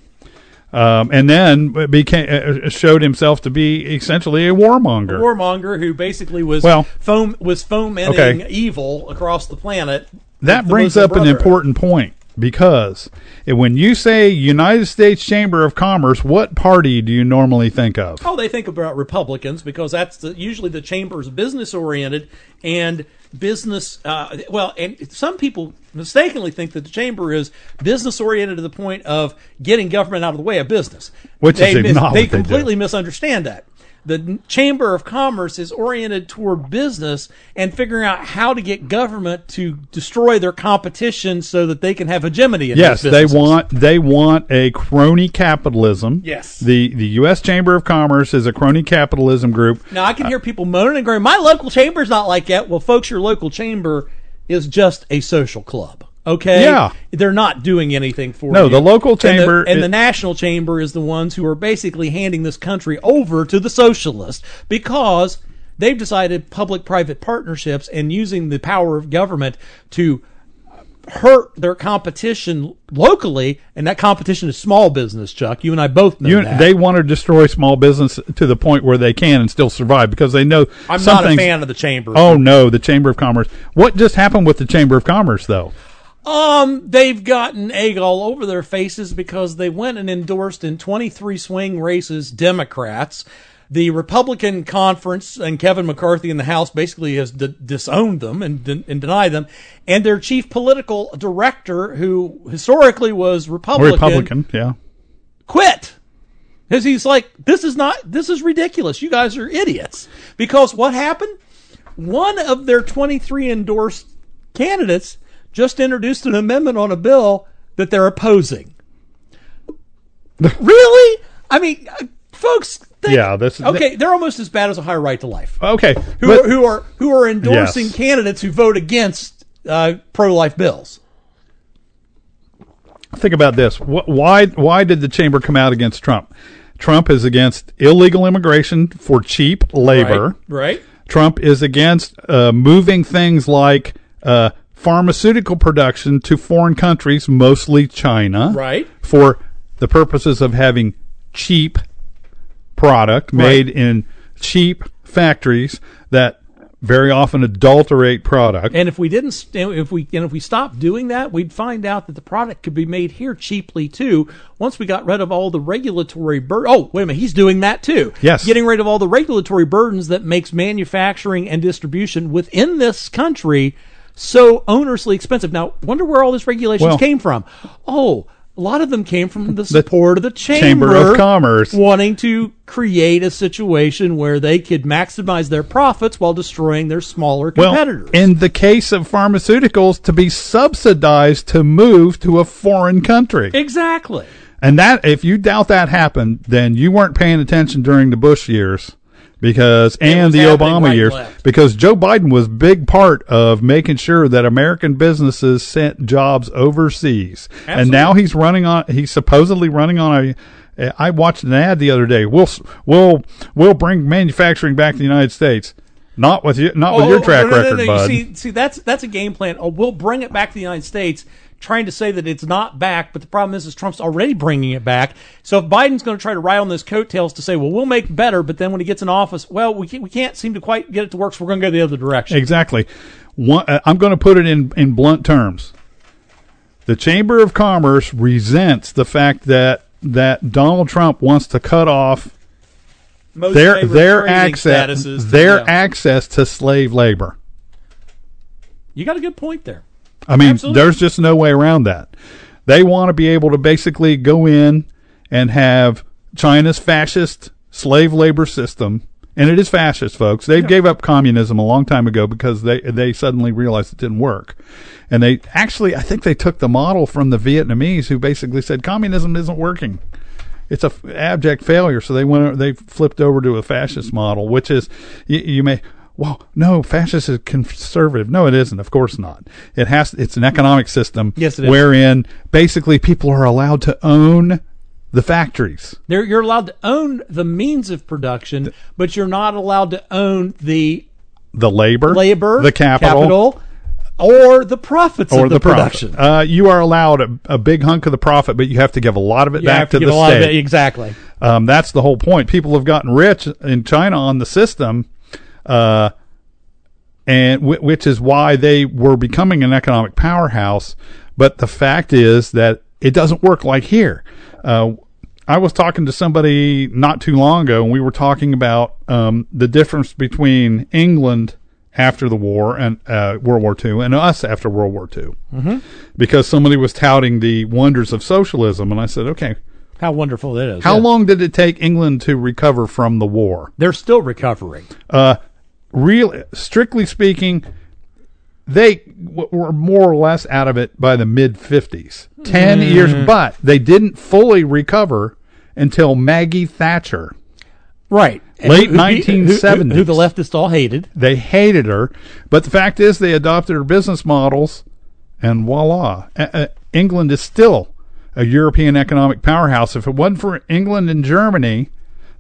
Um, and then became uh, showed himself to be essentially a warmonger. warmonger who basically was Well- foam was fomenting Okay. evil across the planet. that the brings up an important point because when you say United States Chamber of Commerce, what party do you normally think of? Oh, they think about Republicans because that's the, usually the chamber's business oriented and business. Uh, well, and some people mistakenly think that the chamber is business oriented to the point of getting government out of the way of business. Which they is not they they do. completely misunderstand that. The Chamber of Commerce is oriented toward business and figuring out how to get government to destroy their competition so that they can have hegemony in Yes, they want they want a crony capitalism. Yes. The the US Chamber of Commerce is a crony capitalism group. Now I can hear people moaning and groaning. "My local chamber's not like that." Well, folks, your local chamber is just a social club. Okay. Yeah. They're not doing anything for No, you. the local And the- chamber- and the, national chamber is the ones who are basically handing this country over to the socialists because they've decided public-private partnerships and using the power of government to hurt their competition locally, and that competition is small business. Chuck, you and I both know You, that. they want to destroy small business to the point where they can and still survive because they know I'm not a fan of the chamber. Oh no, the Chamber of Commerce. What just happened with the Chamber of Commerce though? Um, they've gotten egg all over their faces because they went and endorsed in 23 swing races Democrats. The Republican conference and Kevin McCarthy in the House basically has d- disowned them and, d- and denied them. And their chief political director, who historically was Republican, Republican, yeah. quit. Because he's like, this is not, this is ridiculous. You guys are idiots. Because what happened? One of their 23 endorsed candidates just introduced an amendment on a bill that they're opposing. really? I mean, uh, folks. Think, Yeah, this- okay. They're almost as bad as a high right to life. Okay, Who, but- are, who are who are endorsing Yes. candidates who vote against uh, pro-life bills? think about this. Why why did the chamber come out against Trump? Trump is against illegal immigration for cheap labor. Right. Right. Trump is against uh, moving things like uh, pharmaceutical production to foreign countries, mostly China, Right. for the purposes of having cheap product made in cheap factories that very often adulterate product. And if we didn't, if we and if we stopped doing that, we'd find out that the product could be made here cheaply too. Once we got rid of all the regulatory bur- Oh, wait a minute, he's doing that too. Yes. getting rid of all the regulatory burdens that makes manufacturing and distribution within this country so onerously expensive. Now, wonder where all this regulations Well- came from. Oh. A lot of them came from the support of the chamber, Chamber of Commerce. wanting to create a situation where they could maximize their profits while destroying their smaller competitors. well, competitors. in the case of pharmaceuticals, to be subsidized to move to a foreign country. Exactly. And that, if you doubt that happened, then you weren't paying attention during the Bush years, because and the Obama right years, left. because Joe Biden was big part of making sure that American businesses sent jobs overseas, and now he's running on. He's supposedly running on a. I watched an ad the other day. We'll we'll we'll bring manufacturing back to the United States. Not with you, not with oh, your oh, track Oh, no, no, record, no, bud. You see, see, that's that's a game plan. Oh, we'll bring it back to the United States, trying to say that it's not back. But the problem is, is Trump's already bringing it back. So if Biden's going to try to ride on those coattails to say, well, we'll make better, but then when he gets in office, well, we can't, we can't seem to quite get it to work, so we're going to go the other direction. Exactly. One, uh, I'm going to put it in, in blunt terms. The Chamber of Commerce resents the fact that that Donald Trump wants to cut off Most their their access statuses their yeah. access to slave labor. You got a good point there. I mean, Absolutely. there's just no way around that. They want to be able to basically go in and have China's fascist slave labor system, and it is fascist, folks. They gave up communism a long time ago because they they suddenly realized it didn't work, and they actually I think they took the model from the Vietnamese who basically said communism isn't working. It's a f- abject failure, so they went. They flipped over to a fascist model, which is you, you may. Well, no, fascist is conservative. No, it isn't. Of course not. It has. It's an economic system. Yes, it is. Wherein basically people are allowed to own the factories. They're, you're allowed to own the means of production, but you're not allowed to own the the labor, labor, the capital, or the profits or of the, the, production. Uh, you are allowed a, a big hunk of the profit, but you have to give a lot of it You back to, give the a lot of state. it- exactly. Um, that's the whole point. People have gotten rich in China on the system, uh, and w- which is why they were becoming an economic powerhouse. But the fact is that it doesn't work like here. Uh, I was talking to somebody not too long ago, and we were talking about um, the difference between England after the war and uh, World War II and us after World War II, mm-hmm. because somebody was touting the wonders of socialism, and I said, okay, How wonderful it is. how Yeah. long did it take England to recover from the war? They're still recovering. Uh, real, strictly speaking, they w- were more or less out of it by the mid 50s. 10 years, but they didn't fully recover until Maggie Thatcher. Right. And Late who- who- who- 1970s. Who, the leftists all hated. They hated her, but the fact is they adopted her business models, and voila, uh, England is still a European economic powerhouse. If it wasn't for England and Germany,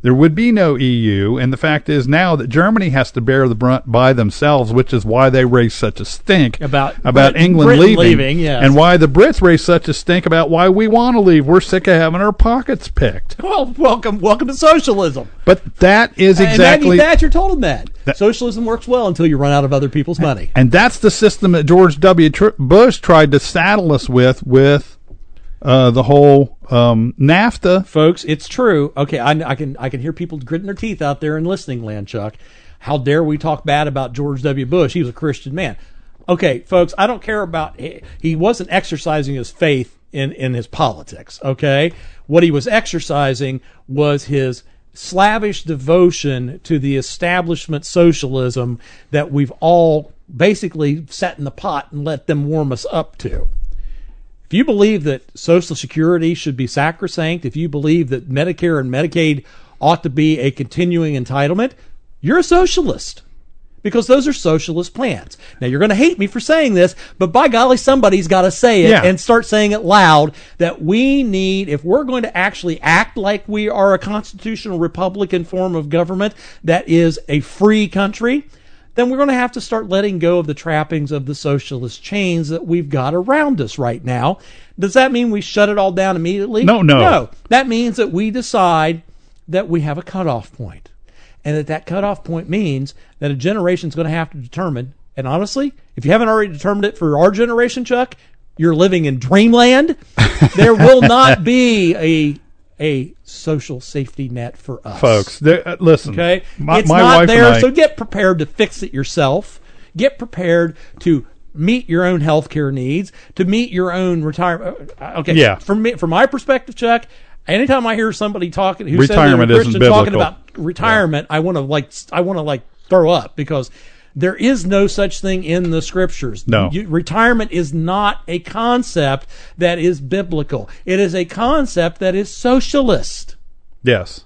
there would be no EU. And the fact is now that Germany has to bear the brunt by themselves, which is why they raise such a stink About about Brit- England Britain leaving, leaving, yes. and why the Brits raise such a stink about why we want to leave. We're sick of having our pockets picked. Well, welcome, welcome to socialism. But that is exactly And Maggie Thatcher told him that. socialism works well until you run out of other people's money. And that's the system that George W. Tr- Bush tried to saddle us with, with uh, the whole um, NAFTA. folks. It's true. Okay, I, I can I can hear people gritting their teeth out there in listening land, Chuck. How dare we talk bad about George W. Bush? He was a Christian man. Okay, folks, I don't care about he, he wasn't exercising his faith in in his politics. Okay, what he was exercising was his slavish devotion to the establishment socialism that we've all basically set in the pot and let them warm us up to. If you believe that Social Security should be sacrosanct, if you believe that Medicare and Medicaid ought to be a continuing entitlement, you're a socialist. Because those are socialist plans. Now you're going to hate me for saying this, but by golly, somebody's got to say it Yeah. and start saying it loud that we need, if we're going to actually act like we are a constitutional republican form of government that is a free country, then we're going to have to start letting go of the trappings of the socialist chains that we've got around us right now. Does that mean we shut it all down immediately? No, no. No. That means that we decide that we have a cutoff point. And that that cutoff point means that a generation's going to have to determine. And honestly, if you haven't already determined it for our generation, Chuck, you're living in dreamland. there will not be a a social safety net for us Folks, there- uh, listen. Okay, my, it's my not wife there, I, so get prepared to fix it yourself. Get prepared to meet your own healthcare needs, to meet your own retirement. Okay, Yeah. From me, from my perspective, Chuck. Anytime I hear somebody talking who Retirement says isn't Christian talking about retirement, I want to like I want to like throw up because there is no such thing in the scriptures. No. You- retirement is not a concept that is biblical. It is a concept that is socialist. Yes.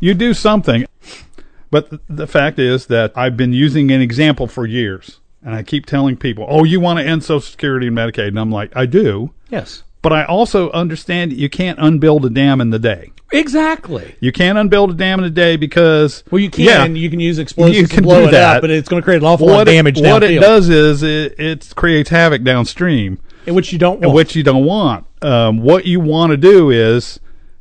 You do something. But th- the fact is that I've been using an example for years. And I keep telling people, oh, you want to end Social Security and Medicaid. And I'm like, I do. Yes. But I also understand that you can't unbuild a dam in the day. Exactly. You can't unbuild a dam in a day because. Well, you can. Yeah, You can use explosives You can to blow do it that. up, but it's going to create an awful lot of what it, damage what it does is it, it creates havoc downstream. And which you don't want. which you don't want. Um, what you want to do is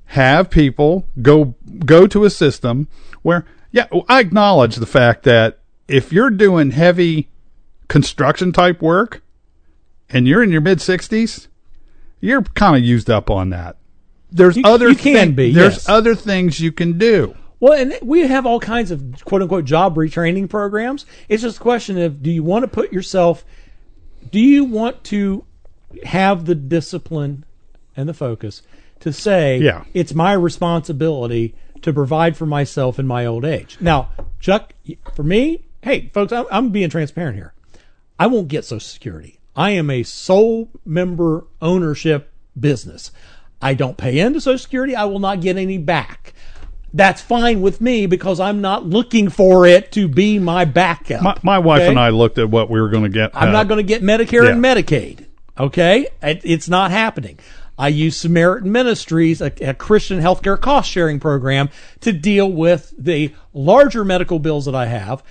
have people go go to a system where, yeah, I acknowledge the fact that if you're doing heavy construction type work and you're in your mid sixties, you're kind of used up on that. There's You- other you can thing- be, There's yes. other things you can do. well, and we have all kinds of quote unquote job retraining programs. It's just a question of do you want to put yourself, do you want to have the discipline and the focus to say, Yeah. it's my responsibility to provide for myself in my old age. Now, Chuck, for me, hey, folks, I'm, I'm being transparent here. I won't get Social Security. I am a sole member ownership business. I don't pay into Social Security. I will not get any back. That's fine with me because I'm not looking for it to be my backup. My, my wife okay? and I looked at what we were going to get. I'm uh, not going to get Medicare and. Medicaid. Okay, it, it's not happening. I use Samaritan Ministries, a, a Christian healthcare cost sharing program, to deal with the larger medical bills that I have,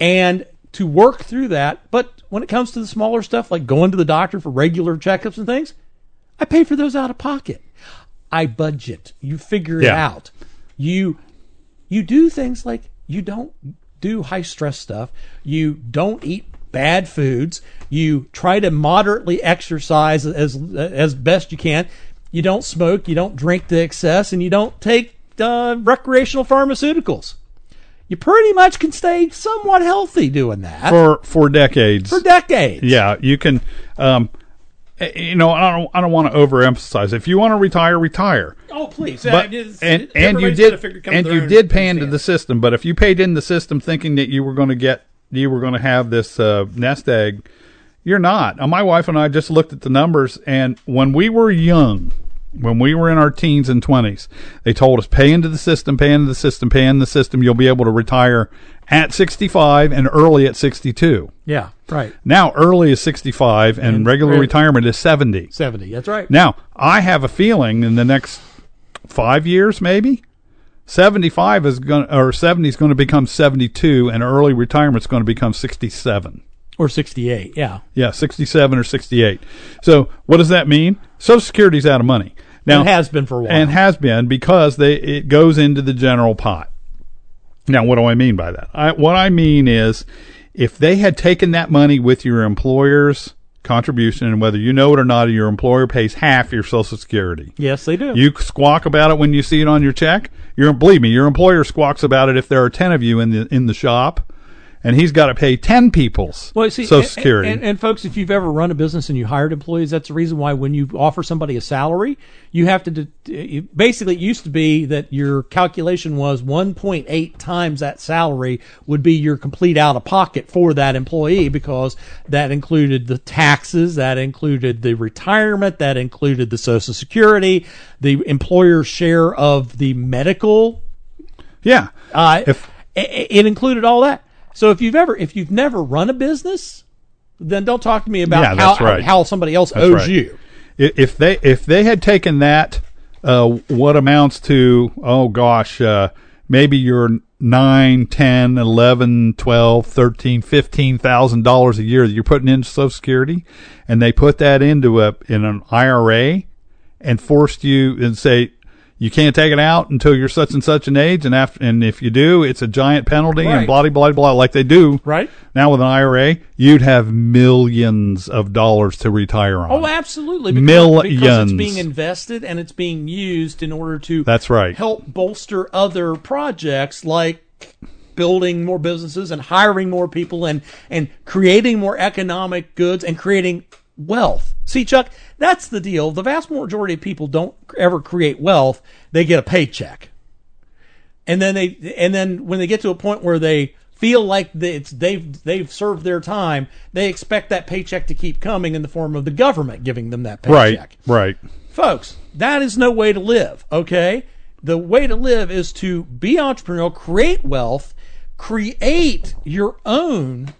and to work through that. But when it comes to the smaller stuff, like going to the doctor for regular checkups and things, I pay for those out of pocket. I budget. You figure it Yeah. out. You you do things like you don't do high stress stuff. You don't eat bad foods. You try to moderately exercise as as best you can. You don't smoke. You don't drink to excess, and you don't take uh, recreational pharmaceuticals. You pretty much can stay somewhat healthy doing that for for decades. for decades. Yeah, you can. Um, eh, you know, I don't. I don't want to overemphasize. If you want to retire, retire. Oh, please. But and and you did and you did pay into the system. But if you paid in the system thinking that you were going to get you were going to have this uh, nest egg, you're not. Uh, my wife and I just looked at the numbers, and when we were young, when we were in our teens and twenties, they told us pay into the system, pay into the system, pay into the system. You'll be able to retire at 65 and early at 62. Yeah, right. Now early is 65 and, And regular re- retirement is 70. 70. That's right. Now, I have a feeling in the next five years, maybe, 75 is going or 70 is going to become 72, and early retirement is going to become 67. Or 68. Yeah. Yeah, 67 or 68. So, what does that mean? Social Security's out of money now, it has been for a while. and has been because they it goes into the general pot. Now, what do I mean by that? I, what I mean is, if they had taken that money with your employer's contribution, and whether you know it or not, your employer pays half your Social Security. yes, they do. You squawk about it when you see it on your check. Your believe me, your employer squawks about it if there are ten of you in the in the shop, and he's got to pay ten people's Well, see, Social and- Security. And, and, folks, if you've ever run a business and you hired employees, that's the reason why when you offer somebody a salary, you have to. de- Basically, it used to be that your calculation was 1.8 times that salary would be your complete out of pocket for that employee because that included the taxes, that included the retirement, that included the Social Security, the employer's share of the medical yeah, uh, If- it included all that. So if you've ever if you've never run a business, then don't talk to me about Yeah, how right. how somebody else That's owes right. you. If they if they had taken that, uh, what amounts to oh gosh, uh, maybe your nine, ten, eleven, twelve, thirteen, fifteen thousand dollars a year that you're putting into Social Security, and they put that into a in an IRA, and forced you and say you can't take it out until you're such and such an age, and after and if you do, it's a giant penalty Right. and blah blah blah like they do Right? now with an IRA, you'd have millions of dollars to retire on. Oh, absolutely. Because, because it's being invested and it's being used in order to That's right. help bolster other projects like building more businesses and hiring more people and and creating more economic goods and creating wealth. See, Chuck, that's the deal. The vast majority of people don't ever create wealth; they get a paycheck, and then they and then when they get to a point where they feel like it's they've they've served their time, they expect that paycheck to keep coming in the form of the government giving them that paycheck Right, right. folks, that is no way to live, okay? The way to live is to be entrepreneurial, create wealth, create your own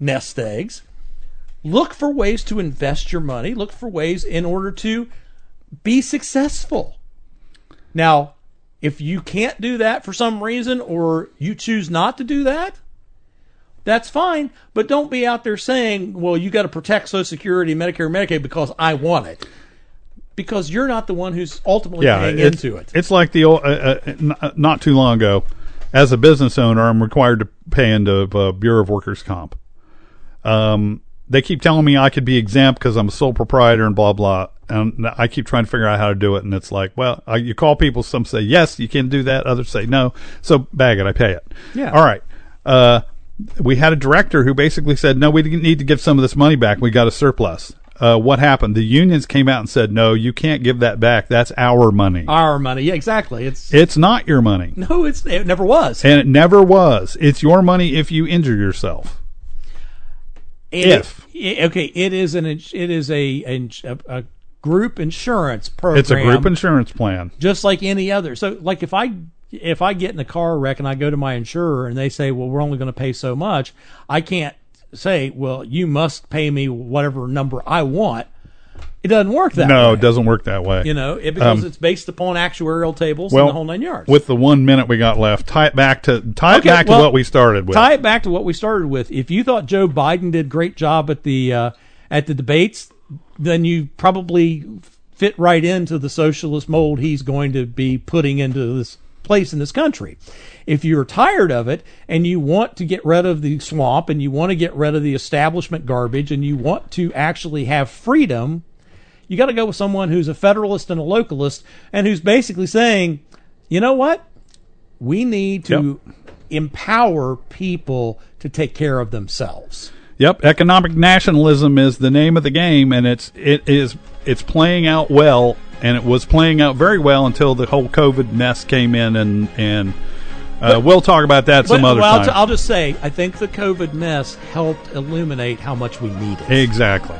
nest eggs, look for ways to invest your money, look for ways in order to be successful. Now, if you can't do that for some reason or you choose not to do that, that's fine, but don't be out there saying, well, you got to protect Social Security, Medicare, Medicaid because I want it. Because you're not the one who's ultimately Yeah, paying into it. It's like the old, uh, uh, uh, not too long ago, as a business owner, I'm required to pay into uh, Bureau of Workers Comp. Um, they keep telling me I could be exempt because I'm a sole proprietor and blah blah. And I keep trying to figure out how to do it, and it's like, well, I, you call people, some say yes, you can do that, others say no. So bag it, I pay it. Yeah. All right. Uh, we had a director who basically said, no, we need to give some of this money back. We got a surplus. Uh, what happened? The unions came out and said, no, you can't give that back. That's our money. Our money, yeah, exactly. It's It's not your money. no, it's it never was. And it never was. It's your money if you injure yourself. It- if. it- okay, it is an it is a a, a group insurance program. It's a group insurance plan. just like any other. So, like if I if I get in a car wreck and I go to my insurer and they say, "Well, we're only going to pay so much," I can't say, "Well, you must pay me whatever number I want." It doesn't work that way. No, way. it doesn't work that way. You know, it, because it's based upon actuarial tables well, and the whole nine yards. With the one minute we got left, tie it back to tie Okay, it back well, to what we started with. tie it back to what we started with. If you thought Joe Biden did a great job at the uh, at the debates, then you probably fit right into the socialist mold he's going to be putting into this place in this country. If you're tired of it and you want to get rid of the swamp and you want to get rid of the establishment garbage and you want to actually have freedom, you got to go with someone who's a federalist and a localist and who's basically saying, you know what? We need to Yep. empower people to take care of themselves. Yep, economic nationalism is the name of the game, and it's it is it's playing out well, and it was playing out very well until the whole COVID mess came in, and and uh, we'll talk about that some But- other well, I'll, t- I'll just say, I think the COVID mess helped illuminate how much we need it. Exactly.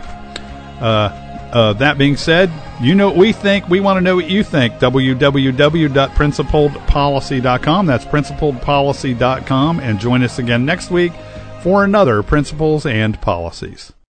Uh, uh, that being said, you know what we think. We want to know what you think. www.principledpolicy.com. That's principledpolicy.com. And join us again next week for another Principles and Policies.